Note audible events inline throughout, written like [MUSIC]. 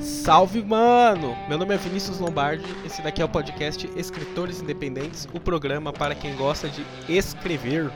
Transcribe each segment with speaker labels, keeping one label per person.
Speaker 1: Salve, mano! Meu nome é Vinícius Lombardi. Esse daqui é o podcast Escritores Independentes, o programa para quem gosta de escrever.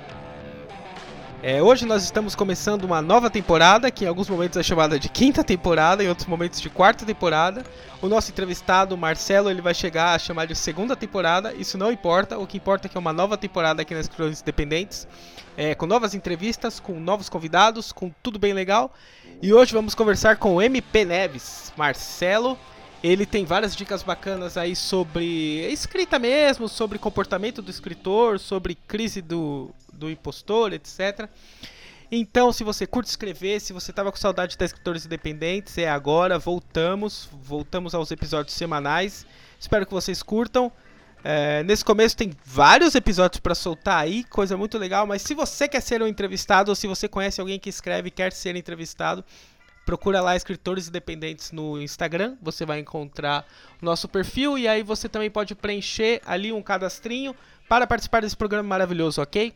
Speaker 1: É, hoje nós estamos começando uma nova temporada, que em alguns momentos é chamada de quinta temporada, em outros momentos de quarta temporada. O nosso entrevistado, Marcelo, ele vai chegar a chamar de segunda temporada. Isso não importa, o que importa é que é uma nova temporada aqui nas Escritores Independentes, é, com novas entrevistas, com novos convidados, com tudo bem legal. E hoje vamos conversar com o MP Neves, Marcelo. Ele tem várias dicas bacanas aí sobre escrita mesmo, sobre comportamento do escritor, sobre crise do, do impostor, etc. Então, se você curte escrever, se você estava com saudade de escritores independentes, é agora, voltamos, voltamos aos episódios semanais. Espero que vocês curtam. É, nesse começo tem vários episódios para soltar aí, coisa muito legal. Mas se você quer ser um entrevistado ou se você conhece alguém que escreve e quer ser entrevistado, procura lá escritores independentes no Instagram. Você vai encontrar o nosso perfil e aí você também pode preencher ali um cadastrinho para participar desse programa maravilhoso, ok?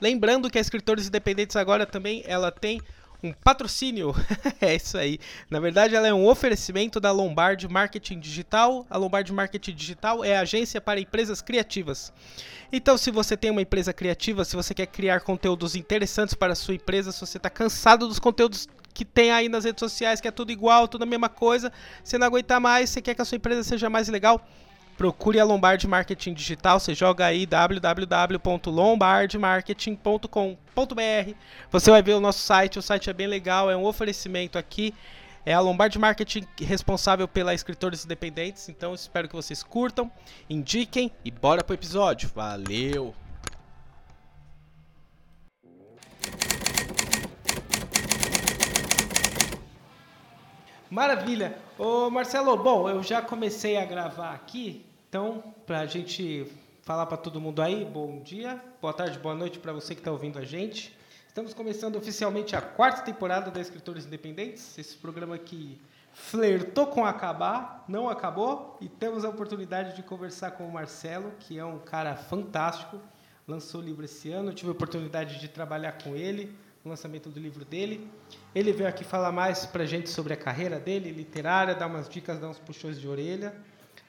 Speaker 1: Lembrando que a Escritores Independentes agora também ela tem um patrocínio. [LAUGHS] é isso aí. Na verdade, ela é um oferecimento da Lombard Marketing Digital. A Lombard Marketing Digital é agência para empresas criativas. Então, se você tem uma empresa criativa, se você quer criar conteúdos interessantes para a sua empresa, se você está cansado dos conteúdos que tem aí nas redes sociais, que é tudo igual, tudo a mesma coisa, você não aguenta mais, você quer que a sua empresa seja mais legal, procure a Lombard Marketing Digital, você joga aí www.lombardmarketing.com.br. Você vai ver o nosso site, o site é bem legal, é um oferecimento aqui. É a Lombard Marketing responsável pela escritores independentes, então espero que vocês curtam, indiquem e bora pro episódio. Valeu! Maravilha. Ô Marcelo, bom, eu já comecei a gravar aqui, então, para a gente falar para todo mundo aí, bom dia, boa tarde, boa noite para você que está ouvindo a gente. Estamos começando oficialmente a quarta temporada da Escritores Independentes, esse programa que flertou com acabar, não acabou, e temos a oportunidade de conversar com o Marcelo, que é um cara fantástico, lançou o livro esse ano, tive a oportunidade de trabalhar com ele, no lançamento do livro dele. Ele veio aqui falar mais para gente sobre a carreira dele, literária, dar umas dicas, dar uns puxões de orelha.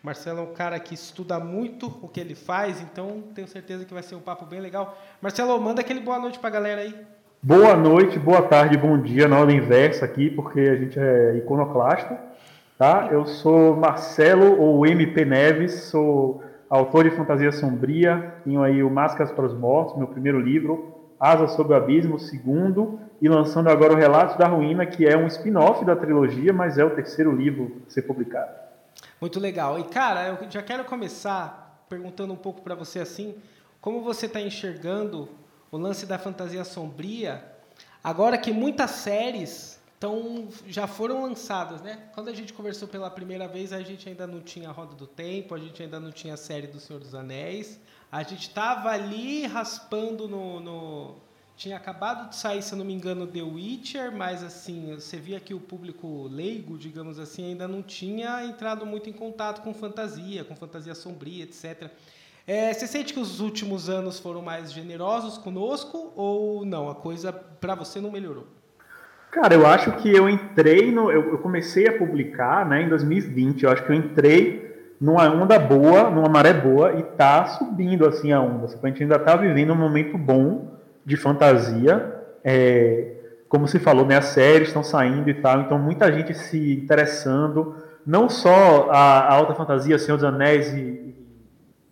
Speaker 1: Marcelo é um cara que estuda muito o que ele faz, então tenho certeza que vai ser um papo bem legal. Marcelo, manda aquele boa noite para a galera aí.
Speaker 2: Boa noite, boa tarde, bom dia, na ordem inversa aqui, porque a gente é iconoclasta. Tá? Eu sou Marcelo, ou MP Neves, sou autor de Fantasia Sombria, tenho aí o Máscaras para os Mortos, meu primeiro livro, Asa sobre o Abismo, segundo, e lançando agora o Relatos da Ruína, que é um spin-off da trilogia, mas é o terceiro livro a ser publicado.
Speaker 1: Muito legal. E cara, eu já quero começar perguntando um pouco para você assim, como você está enxergando o lance da fantasia sombria, agora que muitas séries tão, já foram lançadas, né? Quando a gente conversou pela primeira vez, a gente ainda não tinha a Roda do Tempo, a gente ainda não tinha a série do Senhor dos Anéis. A gente estava ali raspando no, no, Tinha acabado de sair, se eu não me engano, The Witcher, mas assim, você via que o público leigo, digamos assim, ainda não tinha entrado muito em contato com fantasia, com fantasia sombria, etc. É, você sente que os últimos anos foram mais generosos conosco ou não? A coisa para você não melhorou?
Speaker 2: Cara, eu acho que eu entrei no. Eu, eu comecei a publicar né, em 2020. Eu acho que eu entrei numa onda boa, numa maré boa, e tá subindo assim a onda. A gente ainda tá vivendo um momento bom de fantasia. É, como se falou, né, as séries estão saindo e tal, então muita gente se interessando, não só a, a alta fantasia, Senhor dos Anéis e, e,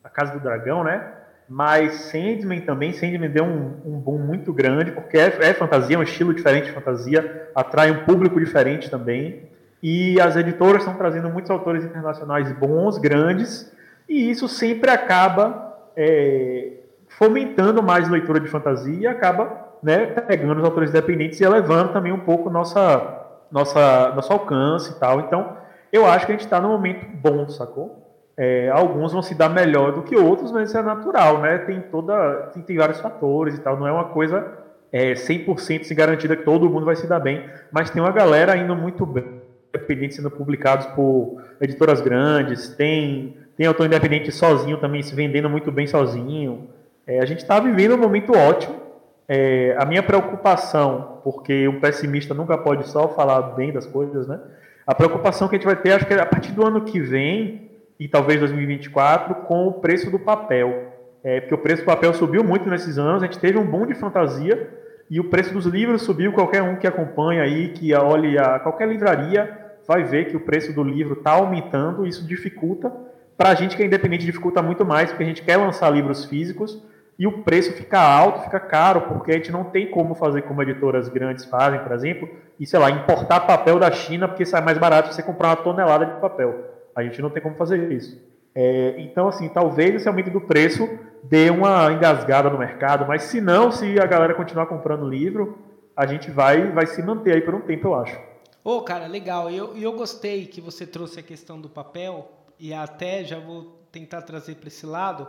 Speaker 2: a Casa do Dragão, né? Mas Sandman também, Sandman deu um, um boom muito grande, porque é, é fantasia, é um estilo diferente de fantasia, atrai um público diferente também. E as editoras estão trazendo muitos autores internacionais bons, grandes, e isso sempre acaba é, fomentando mais leitura de fantasia e acaba né, pegando os autores independentes e elevando também um pouco nossa, nossa, nosso alcance e tal. Então, eu acho que a gente está num momento bom, sacou? É, alguns vão se dar melhor do que outros, mas isso é natural, né? Tem toda, tem, tem vários fatores e tal. Não é uma coisa é, 100% se garantida que todo mundo vai se dar bem, mas tem uma galera indo muito bem independentes sendo publicados por editoras grandes, tem, tem autor independente sozinho também se vendendo muito bem sozinho. É, a gente está vivendo um momento ótimo. É, a minha preocupação, porque um pessimista nunca pode só falar bem das coisas, né? A preocupação que a gente vai ter, acho que é a partir do ano que vem, e talvez 2024, com o preço do papel. É, porque o preço do papel subiu muito nesses anos, a gente teve um boom de fantasia, e o preço dos livros subiu. Qualquer um que acompanha aí, que olhe a qualquer livraria, vai ver que o preço do livro está aumentando, isso dificulta. Para a gente que é independente, dificulta muito mais, porque a gente quer lançar livros físicos, e o preço fica alto, fica caro, porque a gente não tem como fazer como editoras grandes fazem, por exemplo, e sei lá, importar papel da China porque sai mais barato você comprar uma tonelada de papel. A gente não tem como fazer isso. É, então, assim, talvez esse aumento do preço dê uma engasgada no mercado, mas se não, se a galera continuar comprando livro, a gente vai, vai se manter aí por um tempo, eu acho.
Speaker 1: Ô, oh, cara, legal. E eu, eu gostei que você trouxe a questão do papel, e até já vou tentar trazer para esse lado,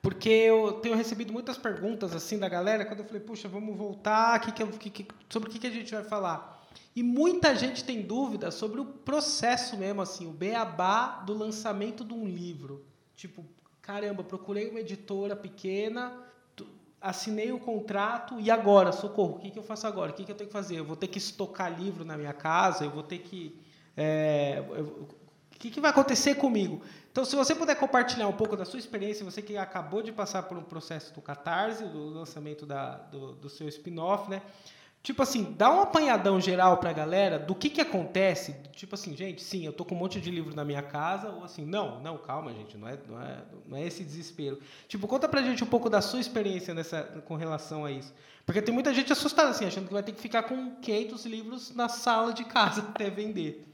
Speaker 1: porque eu tenho recebido muitas perguntas assim da galera, quando eu falei, puxa, vamos voltar, que que, que, sobre o que, que a gente vai falar. E muita gente tem dúvida sobre o processo mesmo, assim, o beabá do lançamento de um livro. Tipo, caramba, procurei uma editora pequena, assinei o contrato e agora, socorro, o que, que eu faço agora? O que, que eu tenho que fazer? Eu vou ter que estocar livro na minha casa? Eu vou ter que. É, eu, o que, que vai acontecer comigo? Então, se você puder compartilhar um pouco da sua experiência, você que acabou de passar por um processo do Catarse, do lançamento da, do, do seu spin-off, né? Tipo assim, dá um apanhadão geral pra galera do que que acontece. Tipo assim, gente, sim, eu tô com um monte de livro na minha casa, ou assim, não, não, calma, gente, não é, não é, não é esse desespero. Tipo, conta pra gente um pouco da sua experiência nessa, com relação a isso. Porque tem muita gente assustada, assim, achando que vai ter que ficar com 500 livros na sala de casa [LAUGHS] até vender.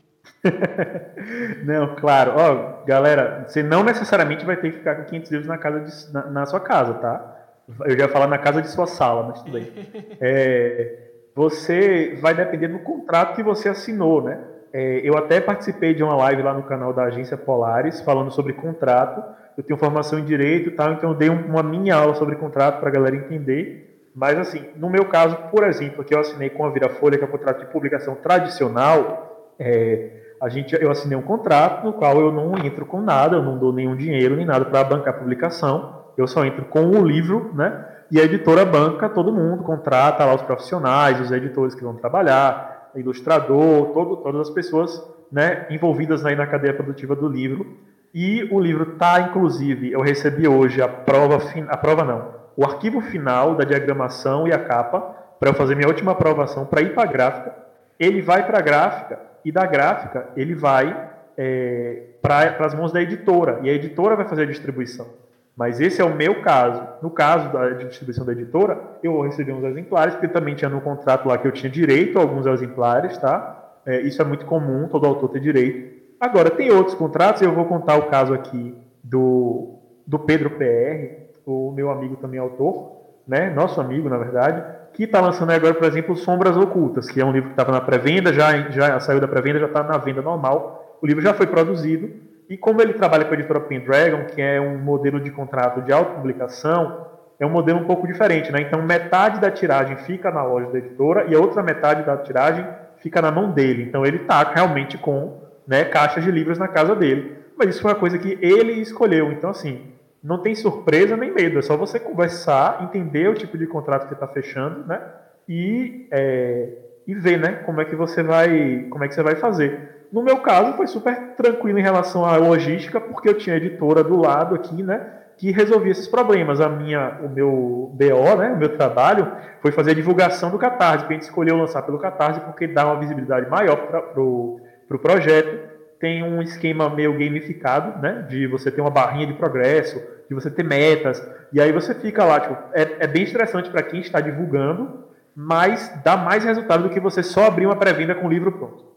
Speaker 1: [LAUGHS]
Speaker 2: não, claro. Ó, galera, você não necessariamente vai ter que ficar com 500 livros na, casa de, na, na sua casa, tá? Eu já ia falar na casa de sua sala, mas tudo bem. [LAUGHS] É, você vai depender do contrato que você assinou, né? É, eu até participei de uma live lá no canal da agência Polaris falando sobre contrato. Eu tenho formação em direito e tal, então eu dei uma mini aula sobre contrato para a galera entender. Mas assim, no meu caso, por exemplo, que eu assinei com a Virafolha, que é o contrato de publicação tradicional, é, a gente, eu assinei um contrato no qual eu não entro com nada, eu não dou nenhum dinheiro nem nada para bancar a publicação, eu só entro com o livro, né? E a editora banca todo mundo, contrata lá os profissionais, os editores que vão trabalhar, ilustrador, todo, todas as pessoas né, envolvidas aí na cadeia produtiva do livro. E o livro está, inclusive, eu recebi hoje a prova, a prova não, o arquivo final da diagramação e a capa, para eu fazer minha última aprovação para ir para a gráfica. Ele vai para a gráfica e da gráfica ele vai é, para as mãos da editora, e a editora vai fazer a distribuição. Mas esse é o meu caso. No caso da distribuição da editora, eu recebi uns exemplares, porque também tinha no contrato lá que eu tinha direito a alguns exemplares, tá? É, isso é muito comum, todo autor ter direito. Agora, tem outros contratos, eu vou contar o caso aqui do, do Pedro PR, o meu amigo também autor, né? Nosso amigo, na verdade, que está lançando agora, por exemplo, Sombras Ocultas, que é um livro que estava na pré-venda, já, já saiu da pré-venda, já está na venda normal. O livro já foi produzido. E como ele trabalha com a editora Pendragon, que é um modelo de contrato de autopublicação, é um modelo um pouco diferente. Né? Então, metade da tiragem fica na loja da editora e a outra metade da tiragem fica na mão dele. Então, ele está realmente com né, caixas de livros na casa dele. Mas isso foi uma coisa que ele escolheu. Então, assim, não tem surpresa nem medo, é só você conversar, entender o tipo de contrato que você está fechando, né? E, é, e ver, né? Como é que você vai, como é que você vai fazer. No meu caso, foi super tranquilo em relação à logística, porque eu tinha editora do lado aqui, né? Que resolvia esses problemas. A minha, o meu BO, né? O meu trabalho foi fazer a divulgação do Catarse, que a gente escolheu lançar pelo Catarse porque dá uma visibilidade maior para o pro projeto tem um esquema meio gamificado, né? De você ter uma barrinha de progresso, de você ter metas, e aí você fica lá, tipo, é, é bem estressante para quem está divulgando, mas dá mais resultado do que você só abrir uma pré-venda com o livro pronto.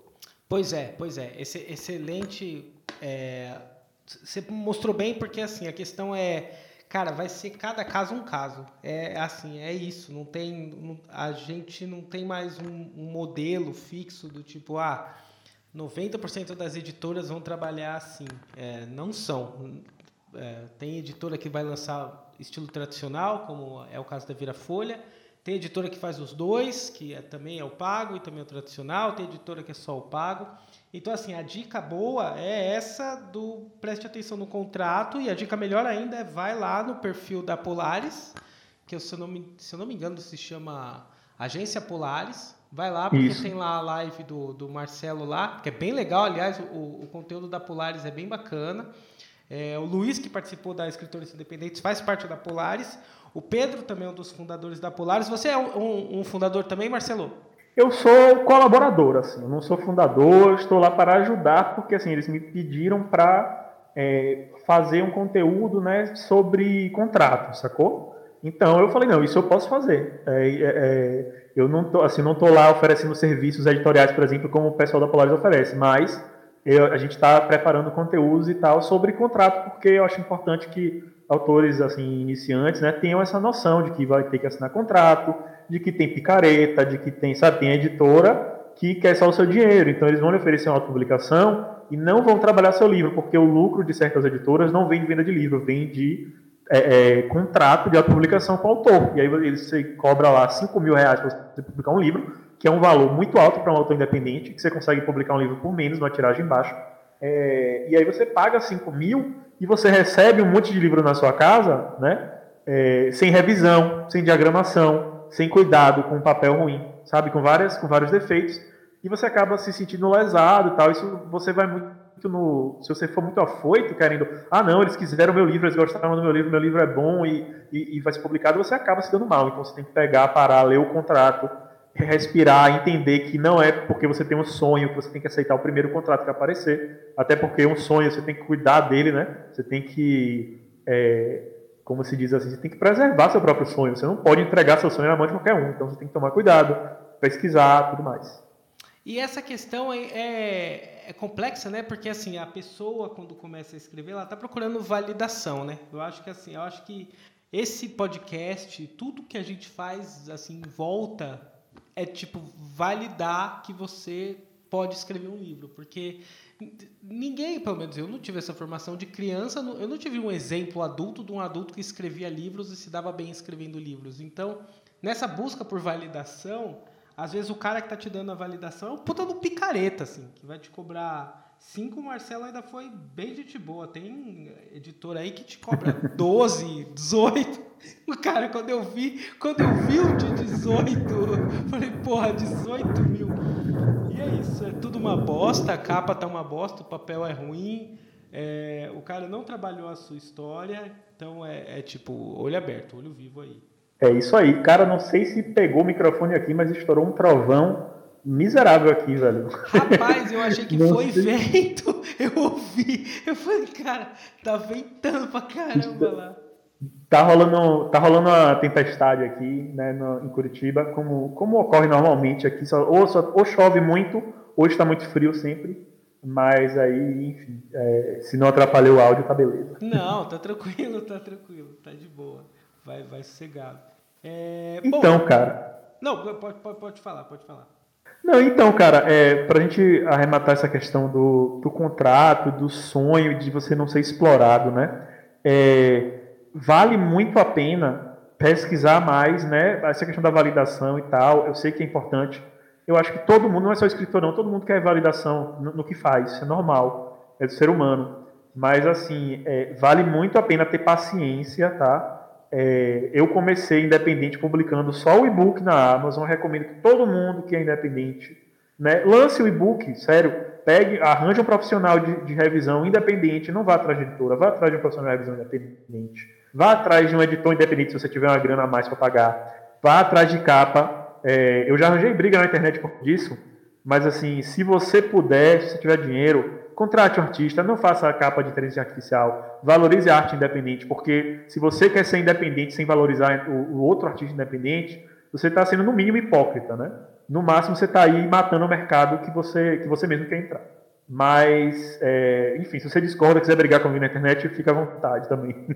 Speaker 1: Pois é, pois é. Esse, excelente. É, você mostrou bem, porque assim, a questão é. Cara, vai ser cada caso um caso. É assim, é isso. Não tem, a gente não tem mais um, um modelo fixo do tipo, ah, 90% das editoras vão trabalhar assim. É, não são. É, tem editora que vai lançar estilo tradicional, como é o caso da Vira Folha, Tem editora que faz os dois, que é, também é o pago e também é o tradicional. Tem editora que é só o pago. Então, assim, a dica boa é essa do preste atenção no contrato. E a dica melhor ainda é vai lá no perfil da Polaris, que se eu não me, se eu não me engano se chama Agência Polaris. Vai lá, porque Isso. tem lá a live do, do Marcelo lá, que é bem legal. Aliás, o, o conteúdo da Polaris é bem bacana. É, o Luiz, que participou da Escritores Independentes, faz parte da Polaris. O Pedro também é um dos fundadores da Polaris. Você é um, um fundador também, Marcelo?
Speaker 2: Eu sou colaborador, assim. Eu não sou fundador, estou lá para ajudar, porque assim eles me pediram para é, fazer um conteúdo, né, sobre contrato, sacou? Então eu falei não, isso eu posso fazer. É, é, é eu não tô, assim, não tô lá oferecendo serviços editoriais, por exemplo, como o pessoal da Polaris oferece, mas eu, a gente está preparando conteúdos e tal sobre contrato, porque eu acho importante que autores assim iniciantes, né, tenham essa noção de que vai ter que assinar contrato, de que tem picareta, de que tem, sabe, tem editora que quer só o seu dinheiro, então eles vão lhe oferecer uma publicação e não vão trabalhar seu livro, porque o lucro de certas editoras não vem de venda de livro, vem de é, é, contrato de autopublicação com o autor. E aí você cobra lá 5 mil reais para você publicar um livro, que é um valor muito alto para um autor independente, que você consegue publicar um livro por menos, numa tiragem baixa. É, e aí você paga 5 mil e você recebe um monte de livro na sua casa, né? É, sem revisão, sem diagramação, sem cuidado, com papel ruim, sabe? Com, várias, com vários defeitos. E você acaba se sentindo lesado e tal. Isso você vai muito no. Se você for muito afoito, querendo. Ah, não, eles quiseram meu livro, eles gostaram do meu livro, meu livro é bom e, e, e vai ser publicado, você acaba se dando mal. Então você tem que pegar, parar, ler o contrato respirar, entender que não é porque você tem um sonho que você tem que aceitar o primeiro contrato que aparecer, até porque um sonho você tem que cuidar dele, né? Você tem que, é, como se diz assim, você tem que preservar seu próprio sonho. Você não pode entregar seu sonho na mão de qualquer um. Então você tem que tomar cuidado, pesquisar, tudo mais.
Speaker 1: E essa questão é, é, é, complexa, né? Porque assim a pessoa quando começa a escrever, ela está procurando validação, né? Eu acho que assim, eu acho que esse podcast, tudo que a gente faz assim volta é tipo validar que você pode escrever um livro, porque ninguém, pelo menos eu não tive essa formação de criança, eu não tive um exemplo adulto de um adulto que escrevia livros e se dava bem escrevendo livros. Então, nessa busca por validação, às vezes o cara que está te dando a validação é um puta do picareta, assim, que vai te cobrar Cinco, o Marcelo ainda foi bem gente boa. Tem editor aí que te cobra [LAUGHS] 12, 18. O cara, quando eu vi, quando eu vi o de 18, falei, porra, 18 mil. E é isso, é tudo uma bosta, a capa tá uma bosta, o papel é ruim. É, o cara não trabalhou a sua história, então é, é tipo, olho aberto, olho vivo aí.
Speaker 2: É isso aí. Cara, não sei se pegou o microfone aqui, mas estourou um trovão miserável aqui, velho.
Speaker 1: Rapaz, eu achei que foi vento. Eu ouvi. Eu falei, cara, tá ventando pra caramba lá.
Speaker 2: Tá rolando, tá rolando uma tempestade aqui, né, no, em Curitiba, como, como ocorre normalmente aqui. Só, ou, só, ou chove muito, ou está muito frio sempre. Mas aí, enfim, é, se não atrapalhou o áudio, tá beleza.
Speaker 1: Não, tá tranquilo, tá tranquilo, tá de boa. Vai, vai sossegado. É,
Speaker 2: então, bom, cara.
Speaker 1: Não, pode, pode, pode falar, pode falar.
Speaker 2: Não, então, cara, é, para a gente arrematar essa questão do, do contrato, do sonho, de você não ser explorado, né? É, vale muito a pena pesquisar mais, né? Essa questão da validação e tal, eu sei que é importante. Eu acho que todo mundo, não é só escritor, não, todo mundo quer validação no, no que faz, isso é normal, é do ser humano. Mas, assim, é, vale muito a pena ter paciência, tá? É, eu comecei independente publicando só o e-book na Amazon. Recomendo que todo mundo que é independente né, lance o e-book, sério. Pegue, arranje um profissional de, de, revisão independente. Não vá atrás de editora, vá atrás de um profissional de revisão independente. Vá atrás de um editor independente se você tiver uma grana a mais para pagar. Vá atrás de capa. É, eu já arranjei briga na internet por disso, mas assim, se você puder, se tiver dinheiro, contrate um artista, não faça a capa de inteligência artificial, valorize a arte independente, porque se você quer ser independente sem valorizar o, o outro artista independente, você está sendo no mínimo hipócrita, né? No máximo você está aí matando o mercado que você, que você mesmo quer entrar. Mas, é, enfim, se você discorda, quiser brigar comigo na internet, fica à vontade também.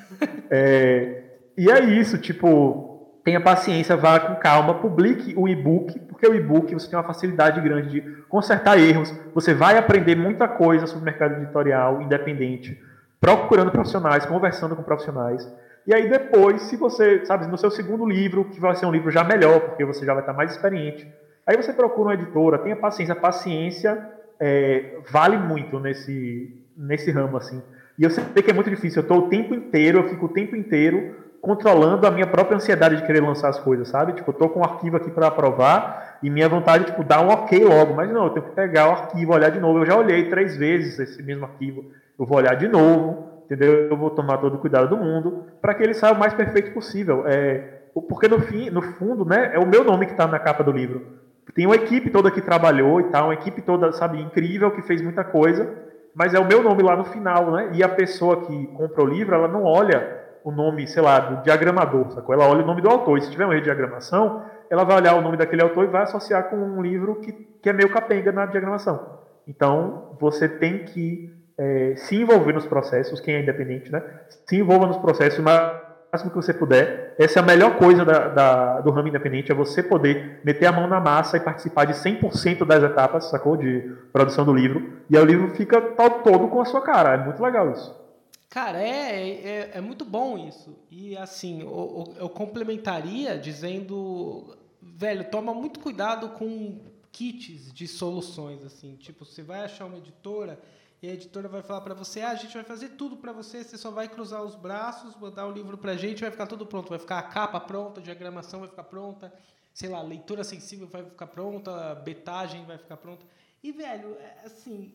Speaker 2: [LAUGHS] é, e é isso, tipo, tenha paciência, vá com calma, publique o e-book, porque o e-book você tem uma facilidade grande de consertar erros, você vai aprender muita coisa sobre o mercado editorial independente, procurando profissionais, conversando com profissionais. E aí depois, se você, sabe, no seu segundo livro, que vai ser um livro já melhor, porque você já vai estar mais experiente, aí você procura uma editora, tenha paciência. Paciência é, vale muito nesse, nesse ramo, assim. E eu sei que é muito difícil. Eu estou o tempo inteiro, eu fico o tempo inteiro controlando a minha própria ansiedade de querer lançar as coisas, sabe? Tipo, eu tô com um arquivo aqui para aprovar e minha vontade é, tipo, dar um ok logo. Mas não, eu tenho que pegar o arquivo, olhar de novo. Eu já olhei três vezes esse mesmo arquivo. Eu vou olhar de novo, entendeu? Eu vou tomar todo o cuidado do mundo para que ele saia o mais perfeito possível. É, porque no fim, no fundo, né, é o meu nome que está na capa do livro. Tem uma equipe toda que trabalhou e tal, uma equipe toda, sabe, incrível, que fez muita coisa, mas é o meu nome lá no final, né? E a pessoa que compra o livro, ela não olha o nome, sei lá, do diagramador, sacou? Ela olha o nome do autor. E se tiver um erro de diagramação, ela vai olhar o nome daquele autor e vai associar com um livro que, que é meio capenga na diagramação. Então, você tem que é, se envolver nos processos, quem é independente, né? Se envolva nos processos o máximo que você puder. Essa é a melhor coisa da, da, do ramo independente, é você poder meter a mão na massa e participar de 100% das etapas, sacou? De produção do livro. E aí o livro fica todo com a sua cara. É muito legal isso.
Speaker 1: Cara, é, é, é, muito bom isso. E assim, eu, eu, complementaria dizendo, velho, toma muito cuidado com kits de soluções, assim. Tipo, você vai achar uma editora e a editora vai falar para você, ah, a gente vai fazer tudo para você, você só vai cruzar os braços, mandar o livro para a gente, vai ficar tudo pronto, vai ficar a capa pronta, a diagramação vai ficar pronta, sei lá, leitura sensível vai ficar pronta, betagem vai ficar pronta. E, velho, é, assim,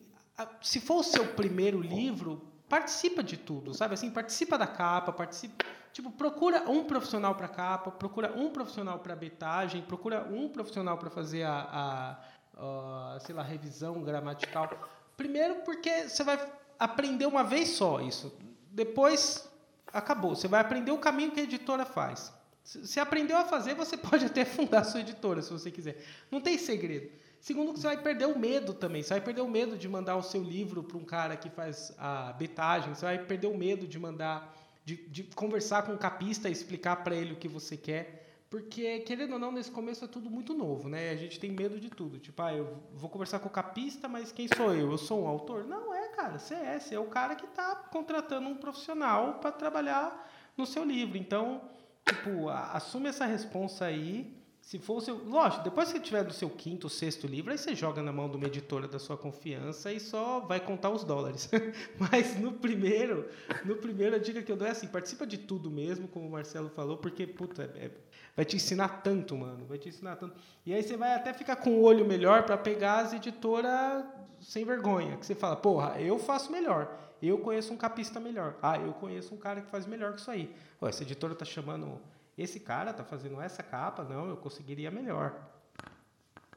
Speaker 1: se for o seu primeiro livro, participa de tudo, sabe? Assim, participa da capa, participa, tipo, procura um profissional para capa, procura um profissional para betagem, procura um profissional para fazer a, a, a, sei lá, revisão gramatical. Primeiro porque você vai aprender uma vez só isso. Depois acabou, você vai aprender o caminho que a editora faz. Se aprendeu a fazer, você [LAUGHS] pode até fundar a sua editora, se você quiser. Não tem segredo. Segundo, que você vai perder o medo também. Você vai perder o medo de mandar o seu livro para um cara que faz a betagem. Você vai perder o medo de mandar, de, de conversar com o capista e explicar para ele o que você quer. Porque, querendo ou não, nesse começo é tudo muito novo, né? A gente tem medo de tudo. Tipo, ah, eu vou conversar com o capista, mas quem sou eu? Eu sou um autor? Não é, cara. Você é. Você é o cara que está contratando um profissional para trabalhar no seu livro. Então, tipo, assume essa responsa aí se for o seu. Lógico, depois que tiver do seu quinto, sexto livro, aí você joga na mão de uma editora da sua confiança e só vai contar os dólares. [LAUGHS] Mas no primeiro, no primeiro, a dica que eu dou é assim: participa de tudo mesmo, como o Marcelo falou, porque, puta, é, é, vai te ensinar tanto, mano. Vai te ensinar tanto. E aí você vai até ficar com o olho melhor para pegar as editoras sem vergonha. Que você fala, porra, eu faço melhor. Eu conheço um capista melhor. Ah, eu conheço um cara que faz melhor que isso aí. Pô, essa editora tá chamando esse cara está fazendo essa capa, não, eu conseguiria melhor.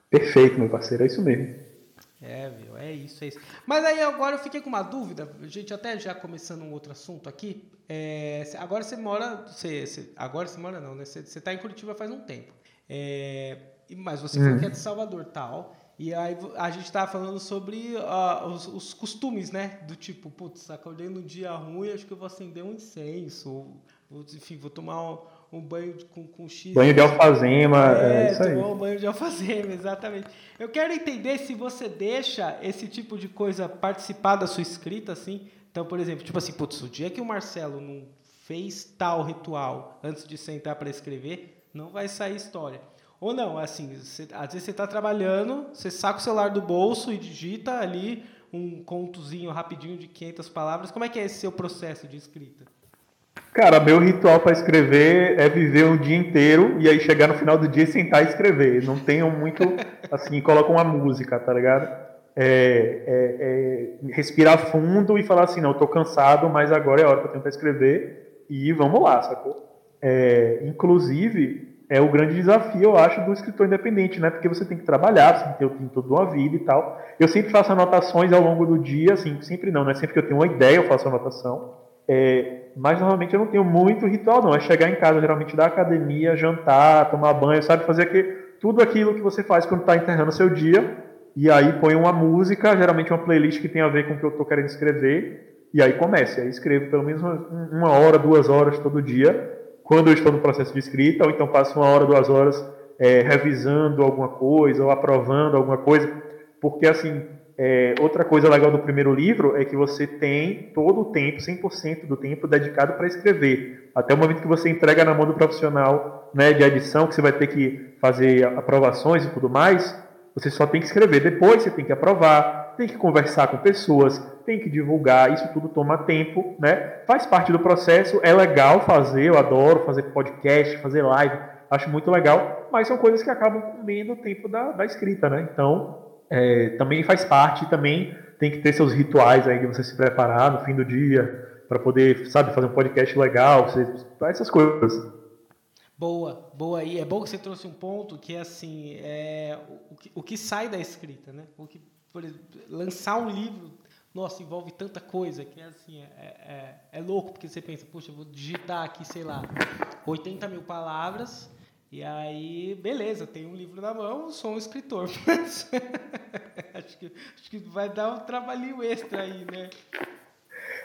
Speaker 2: Perfeito, meu parceiro, é isso mesmo.
Speaker 1: É, viu, é isso, é isso. Mas aí agora eu fiquei com uma dúvida, gente, até já começando um outro assunto aqui. É, agora você mora, você, você, agora você mora não, né? Você está em Curitiba faz um tempo. É, mas você falou que é de Salvador tal. E aí a gente estava falando sobre uh, os, os, costumes, né? Do tipo, putz, acordei num dia ruim, acho que eu vou acender um incenso. Ou, enfim, vou tomar um, um banho com, com X.
Speaker 2: Banho de alfazema, é, é isso aí.
Speaker 1: um banho de alfazema, [LAUGHS] exatamente. Eu quero entender se você deixa esse tipo de coisa participar da sua escrita, assim. Então, por exemplo, tipo assim, putz, o dia que o Marcelo não fez tal ritual antes de sentar para escrever, não vai sair história. Ou não, assim, você, às vezes você está trabalhando, você saca o celular do bolso e digita ali um contozinho rapidinho de 500 palavras. Como é que é esse seu processo de escrita?
Speaker 2: Cara, meu ritual para escrever é viver um dia inteiro e aí chegar no final do dia e sentar e escrever. Não tenho muito, [LAUGHS] assim, coloco uma música, tá ligado? É, é, é respirar fundo e falar assim, não, eu tô cansado, mas agora é a hora que eu tenho para escrever e vamos lá, sacou? É, inclusive, é o grande desafio, eu acho, do escritor independente, né? Porque você tem que trabalhar, você tem que ter toda uma vida e tal. Eu sempre faço anotações ao longo do dia, assim, sempre não, né? Sempre que eu tenho uma ideia, eu faço anotação. É, mas normalmente eu não tenho muito ritual, não. É chegar em casa, geralmente da academia, jantar, tomar banho, sabe? Fazer aqui, tudo aquilo que você faz quando está enterrando seu dia. E aí põe uma música, geralmente uma playlist que tem a ver com o que eu estou querendo escrever. E aí comece. Aí escrevo pelo menos uma hora, duas horas todo dia, quando eu estou no processo de escrita, ou então passo uma hora, duas horas é, revisando alguma coisa, ou aprovando alguma coisa. Porque, assim, é, outra coisa legal do primeiro livro é que você tem todo o tempo, 100% do tempo dedicado para escrever. Até o momento que você entrega na mão do profissional né, de edição, que você vai ter que fazer aprovações e tudo mais, você só tem que escrever. Depois você tem que aprovar, tem que conversar com pessoas, tem que divulgar, isso tudo toma tempo, né? Faz parte do processo, é legal fazer, eu adoro fazer podcast, fazer live, acho muito legal, mas são coisas que acabam comendo o tempo da, da escrita, né? Então, é, também faz parte, também tem que ter seus rituais aí de você se preparar no fim do dia para poder, sabe, fazer um podcast legal, você, essas coisas.
Speaker 1: Boa, boa. E é bom que você trouxe um ponto que é assim, é, o, que, o que sai da escrita, né? O que, por exemplo, lançar um livro, nossa, envolve tanta coisa que é assim, é, é, é louco, porque você pensa, puxa, vou digitar aqui, sei lá, 80 mil palavras e aí, beleza, tem um livro na mão, sou um escritor. [LAUGHS] Mas acho, que, acho que vai dar um trabalhinho extra aí, né?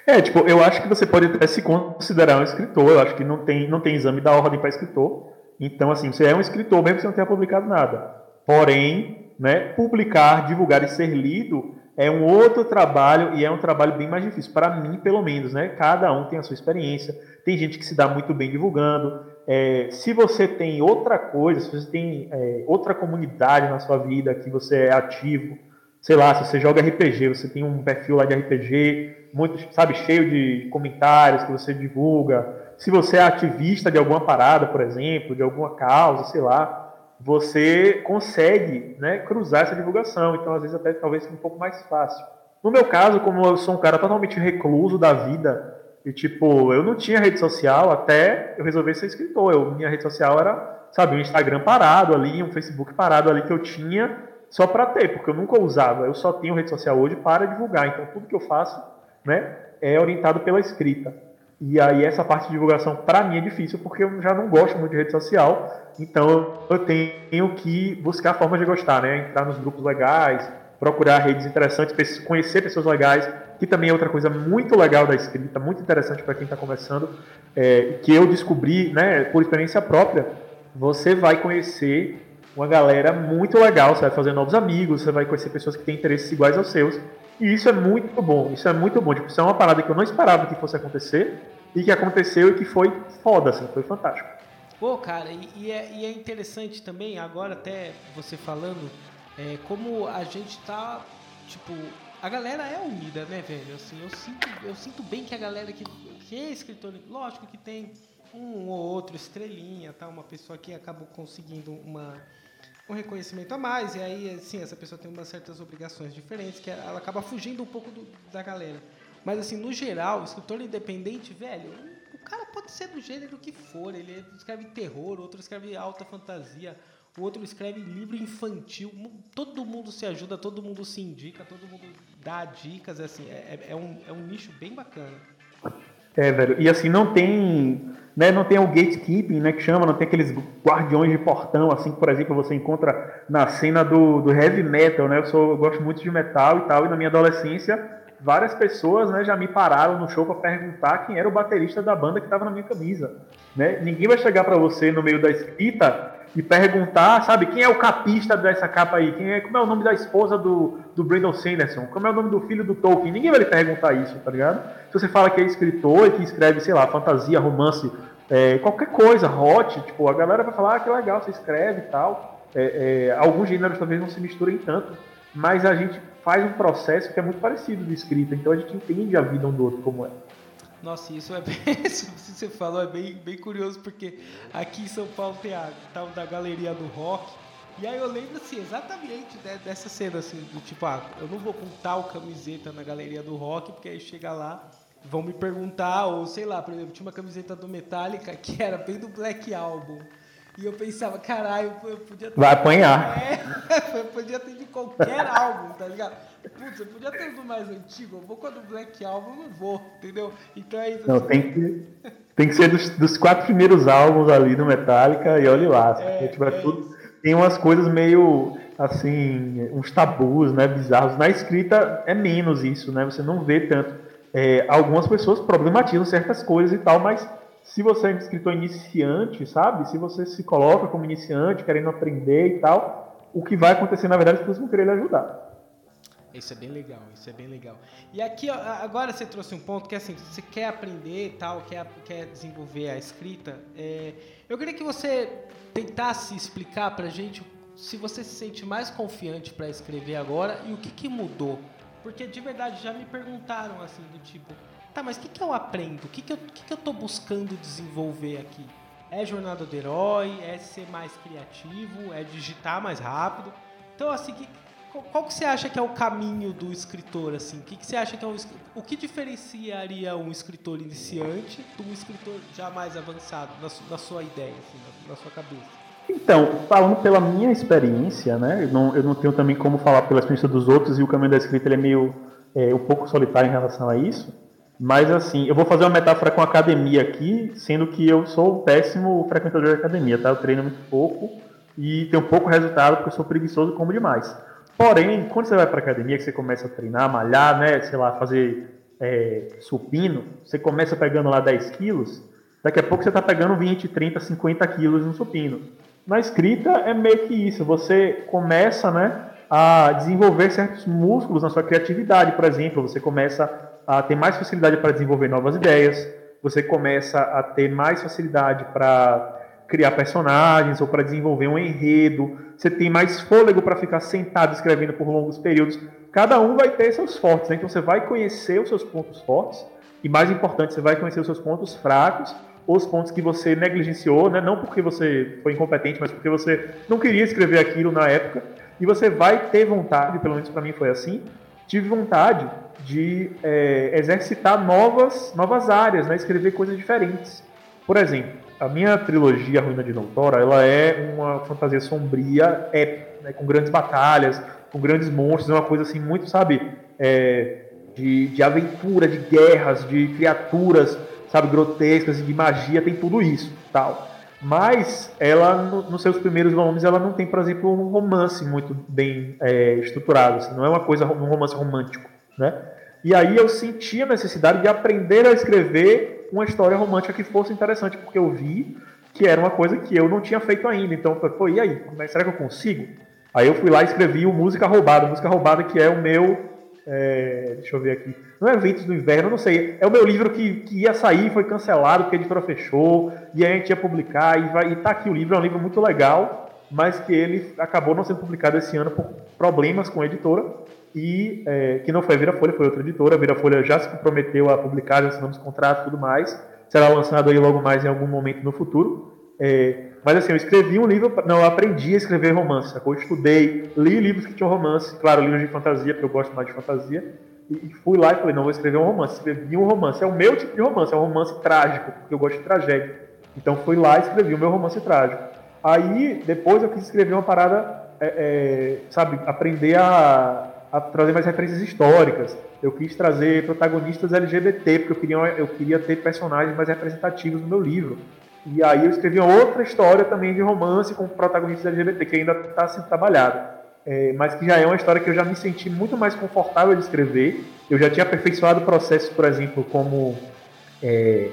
Speaker 2: É, tipo, eu acho que você pode até se considerar um escritor. Eu acho que não tem, não tem exame da ordem para escritor. Então, assim, você é um escritor, mesmo que você não tenha publicado nada. Porém, né, publicar, divulgar e ser lido é um outro trabalho e é um trabalho bem mais difícil. Para mim, pelo menos, né? Cada um tem a sua experiência. Tem gente que se dá muito bem divulgando. É, se você tem outra coisa, se você tem é, outra comunidade na sua vida que você é ativo, sei lá, se você joga RPG, você tem um perfil lá de RPG, muito, sabe, cheio de comentários que você divulga. Se você é ativista de alguma parada, por exemplo, de alguma causa, sei lá, você consegue né, cruzar essa divulgação. Então, às vezes, até talvez seja um pouco mais fácil. No meu caso, como eu sou um cara totalmente recluso da vida, e tipo, eu não tinha rede social até eu resolver ser escritor. Eu, minha rede social era, sabe, um Instagram parado ali, um Facebook parado ali que eu tinha só para ter, porque eu nunca usava. Eu só tenho rede social hoje para divulgar. Então, tudo que eu faço né, é orientado pela escrita. E aí essa parte de divulgação para mim é difícil porque eu já não gosto muito de rede social, então eu tenho que buscar formas de gostar, né? Entrar nos grupos legais, procurar redes interessantes, conhecer pessoas legais, que também é outra coisa muito legal da escrita, muito interessante para quem está começando, é, que eu descobri, né, por experiência própria. Você vai conhecer uma galera muito legal, você vai fazer novos amigos, você vai conhecer pessoas que têm interesses iguais aos seus. E isso é muito bom, isso é muito bom. Tipo, isso é uma parada que eu não esperava que fosse acontecer e que aconteceu e que foi foda, assim, foi fantástico.
Speaker 1: Pô, cara, e, e, é, e é, interessante também, agora até você falando, é, como a gente tá, tipo, a galera é unida, né, velho? Assim, eu sinto, eu sinto bem que a galera que, que é escritor, lógico que tem um ou outro estrelinha, tá? Uma pessoa que acabou conseguindo uma um reconhecimento a mais, e aí, assim, essa pessoa tem umas certas obrigações diferentes, que ela acaba fugindo um pouco do, da galera. Mas, assim, no geral, o escritor independente, velho, o cara pode ser do gênero que for, ele escreve terror, outro escreve alta fantasia, o outro escreve livro infantil, todo mundo se ajuda, todo mundo se indica, todo mundo dá dicas, assim, é, é, é um, é um nicho bem bacana.
Speaker 2: É, velho, e assim, não tem né, não tem o gatekeeping, né, que chama, não tem aqueles guardiões de portão, assim, que, por exemplo, você encontra na cena do, do heavy metal, né, eu, sou, eu gosto muito de metal e tal, e na minha adolescência, várias pessoas, né, já me pararam no show para perguntar quem era o baterista da banda que estava na minha camisa, né, ninguém vai chegar para você no meio da escrita e perguntar, sabe, quem é o capista dessa capa aí? Quem é, como é o nome da esposa do, do Brandon Sanderson? Como é o nome do filho do Tolkien? Ninguém vai lhe perguntar isso, tá ligado? Se você fala que é escritor e que escreve, sei lá, fantasia, romance, é, qualquer coisa, hot, tipo, a galera vai falar, ah, que legal, você escreve e tal. É, é, alguns gêneros talvez não se misturem tanto, mas a gente faz um processo que é muito parecido de escrita, então a gente entende a vida um do outro como é.
Speaker 1: Nossa, isso é bem, [LAUGHS] isso que você falou é bem, bem curioso, porque aqui em São Paulo tem a tal da galeria do rock. E aí eu lembro assim, exatamente dessa cena assim, do tipo, ah, eu não vou com tal camiseta na galeria do rock, porque aí chega lá, vão me perguntar, ou sei lá, por exemplo, tinha uma camiseta do Metallica que era bem do Black Album. E eu pensava, caralho, eu podia ter.
Speaker 2: Vai apanhar. [LAUGHS]
Speaker 1: É, [LAUGHS] eu podia ter de qualquer álbum, tá ligado? Putz, eu podia ter do mais antigo, eu vou quando o Black Album, não vou, entendeu? Então é isso.
Speaker 2: Não, assim. tem que, tem que ser dos, dos, quatro primeiros álbuns ali do Metallica e olhe lá. É, tipo, é tudo, tem umas coisas meio assim, uns tabus, né, bizarros. Na escrita é menos isso, né? Você não vê tanto. É, algumas pessoas problematizam certas coisas e tal, mas se você é um escritor iniciante, sabe? Se você se coloca como iniciante, querendo aprender e tal, o que vai acontecer, na verdade, é que vocês vão querer lhe ajudar.
Speaker 1: Isso é bem legal, isso é bem legal. E aqui, agora você trouxe um ponto que assim, você quer aprender e tal, quer, quer desenvolver a escrita. É, eu queria que você tentasse explicar pra gente se você se sente mais confiante para escrever agora e o que, que mudou. Porque de verdade já me perguntaram assim, do tipo, tá, mas o que, que eu aprendo? O que, que, eu, que, que eu tô buscando desenvolver aqui? É jornada do herói? É ser mais criativo? É digitar mais rápido? Então, assim, que, qual que você acha que é o caminho do escritor assim? O que, que você acha que é um o que diferenciaria um escritor iniciante de um escritor já mais avançado na, na sua ideia, assim, na, na, sua cabeça?
Speaker 2: Então, falando pela minha experiência, né? Eu não, eu não tenho também como falar pela experiência dos outros e o caminho da escrita ele é meio é, um pouco solitário em relação a isso. Mas assim, eu vou fazer uma metáfora com academia aqui, sendo que eu sou um péssimo frequentador de academia, tá? Eu treino muito pouco e tenho pouco resultado porque eu sou preguiçoso e como demais. Porém, quando você vai para academia, que você começa a treinar, malhar, né, sei lá, fazer é, supino, você começa pegando lá 10 quilos, daqui a pouco você está pegando 20, 30, 50 quilos no supino. Na escrita é meio que isso, você começa né, a desenvolver certos músculos na sua criatividade, por exemplo, você começa a ter mais facilidade para desenvolver novas ideias, você começa a ter mais facilidade para criar personagens ou para desenvolver um enredo, você tem mais fôlego para ficar sentado escrevendo por longos períodos. Cada um vai ter seus fortes, né? então você vai conhecer os seus pontos fortes e mais importante, você vai conhecer os seus pontos fracos, os pontos que você negligenciou, né? não porque você foi incompetente, mas porque você não queria escrever aquilo na época, e você vai ter vontade, pelo menos para mim foi assim, tive vontade de é, exercitar novas, novas áreas, né? escrever coisas diferentes. Por exemplo, a minha trilogia Ruína de Doutora, ela é uma fantasia sombria, épica, né, com grandes batalhas, com grandes monstros, é uma coisa assim muito, sabe, é, de, de aventura, de guerras, de criaturas, sabe, grotescas, de magia, tem tudo isso, tal. Mas ela, no, nos seus primeiros volumes, ela não tem, por exemplo, um romance muito bem é, estruturado, assim, não é uma coisa, um romance romântico, né? E aí eu senti a necessidade de aprender a escrever uma história romântica que fosse interessante, porque eu vi que era uma coisa que eu não tinha feito ainda. Então, pô, e aí? Será que eu consigo? Aí eu fui lá e escrevi o Música Roubada. Música Roubada que é o meu... É, deixa eu ver aqui. Não é Ventos do Inverno, não sei. É o meu livro que, que ia sair, foi cancelado porque a editora fechou. E aí a gente ia publicar. E, vai, e tá aqui o livro, é um livro muito legal. Mas que ele acabou não sendo publicado esse ano por problemas com a editora e é, que não foi a Virafolha, foi outra editora. A Virafolha já se comprometeu a publicar, já assinamos contrato e tudo mais. Será lançado aí logo mais em algum momento no futuro. É, mas assim, eu escrevi um livro, não, eu aprendi a escrever romance, Eu estudei, li livros que tinham romance, claro, livros de fantasia, porque eu gosto mais de fantasia, e, fui lá e falei, não, vou escrever um romance. Escrevi um romance, é o meu tipo de romance, é um romance trágico, porque eu gosto de tragédia. Então fui lá e escrevi o meu romance trágico. Aí, depois eu quis escrever uma parada, é, é, sabe, aprender a a trazer mais referências históricas. Eu quis trazer protagonistas LGBT, porque eu queria, eu queria ter personagens mais representativos no meu livro. E aí eu escrevi outra história também de romance com protagonistas LGBT, que ainda está sendo trabalhada. É, mas que já é uma história que eu já me senti muito mais confortável de escrever. Eu já tinha aperfeiçoado processos, por exemplo, como é,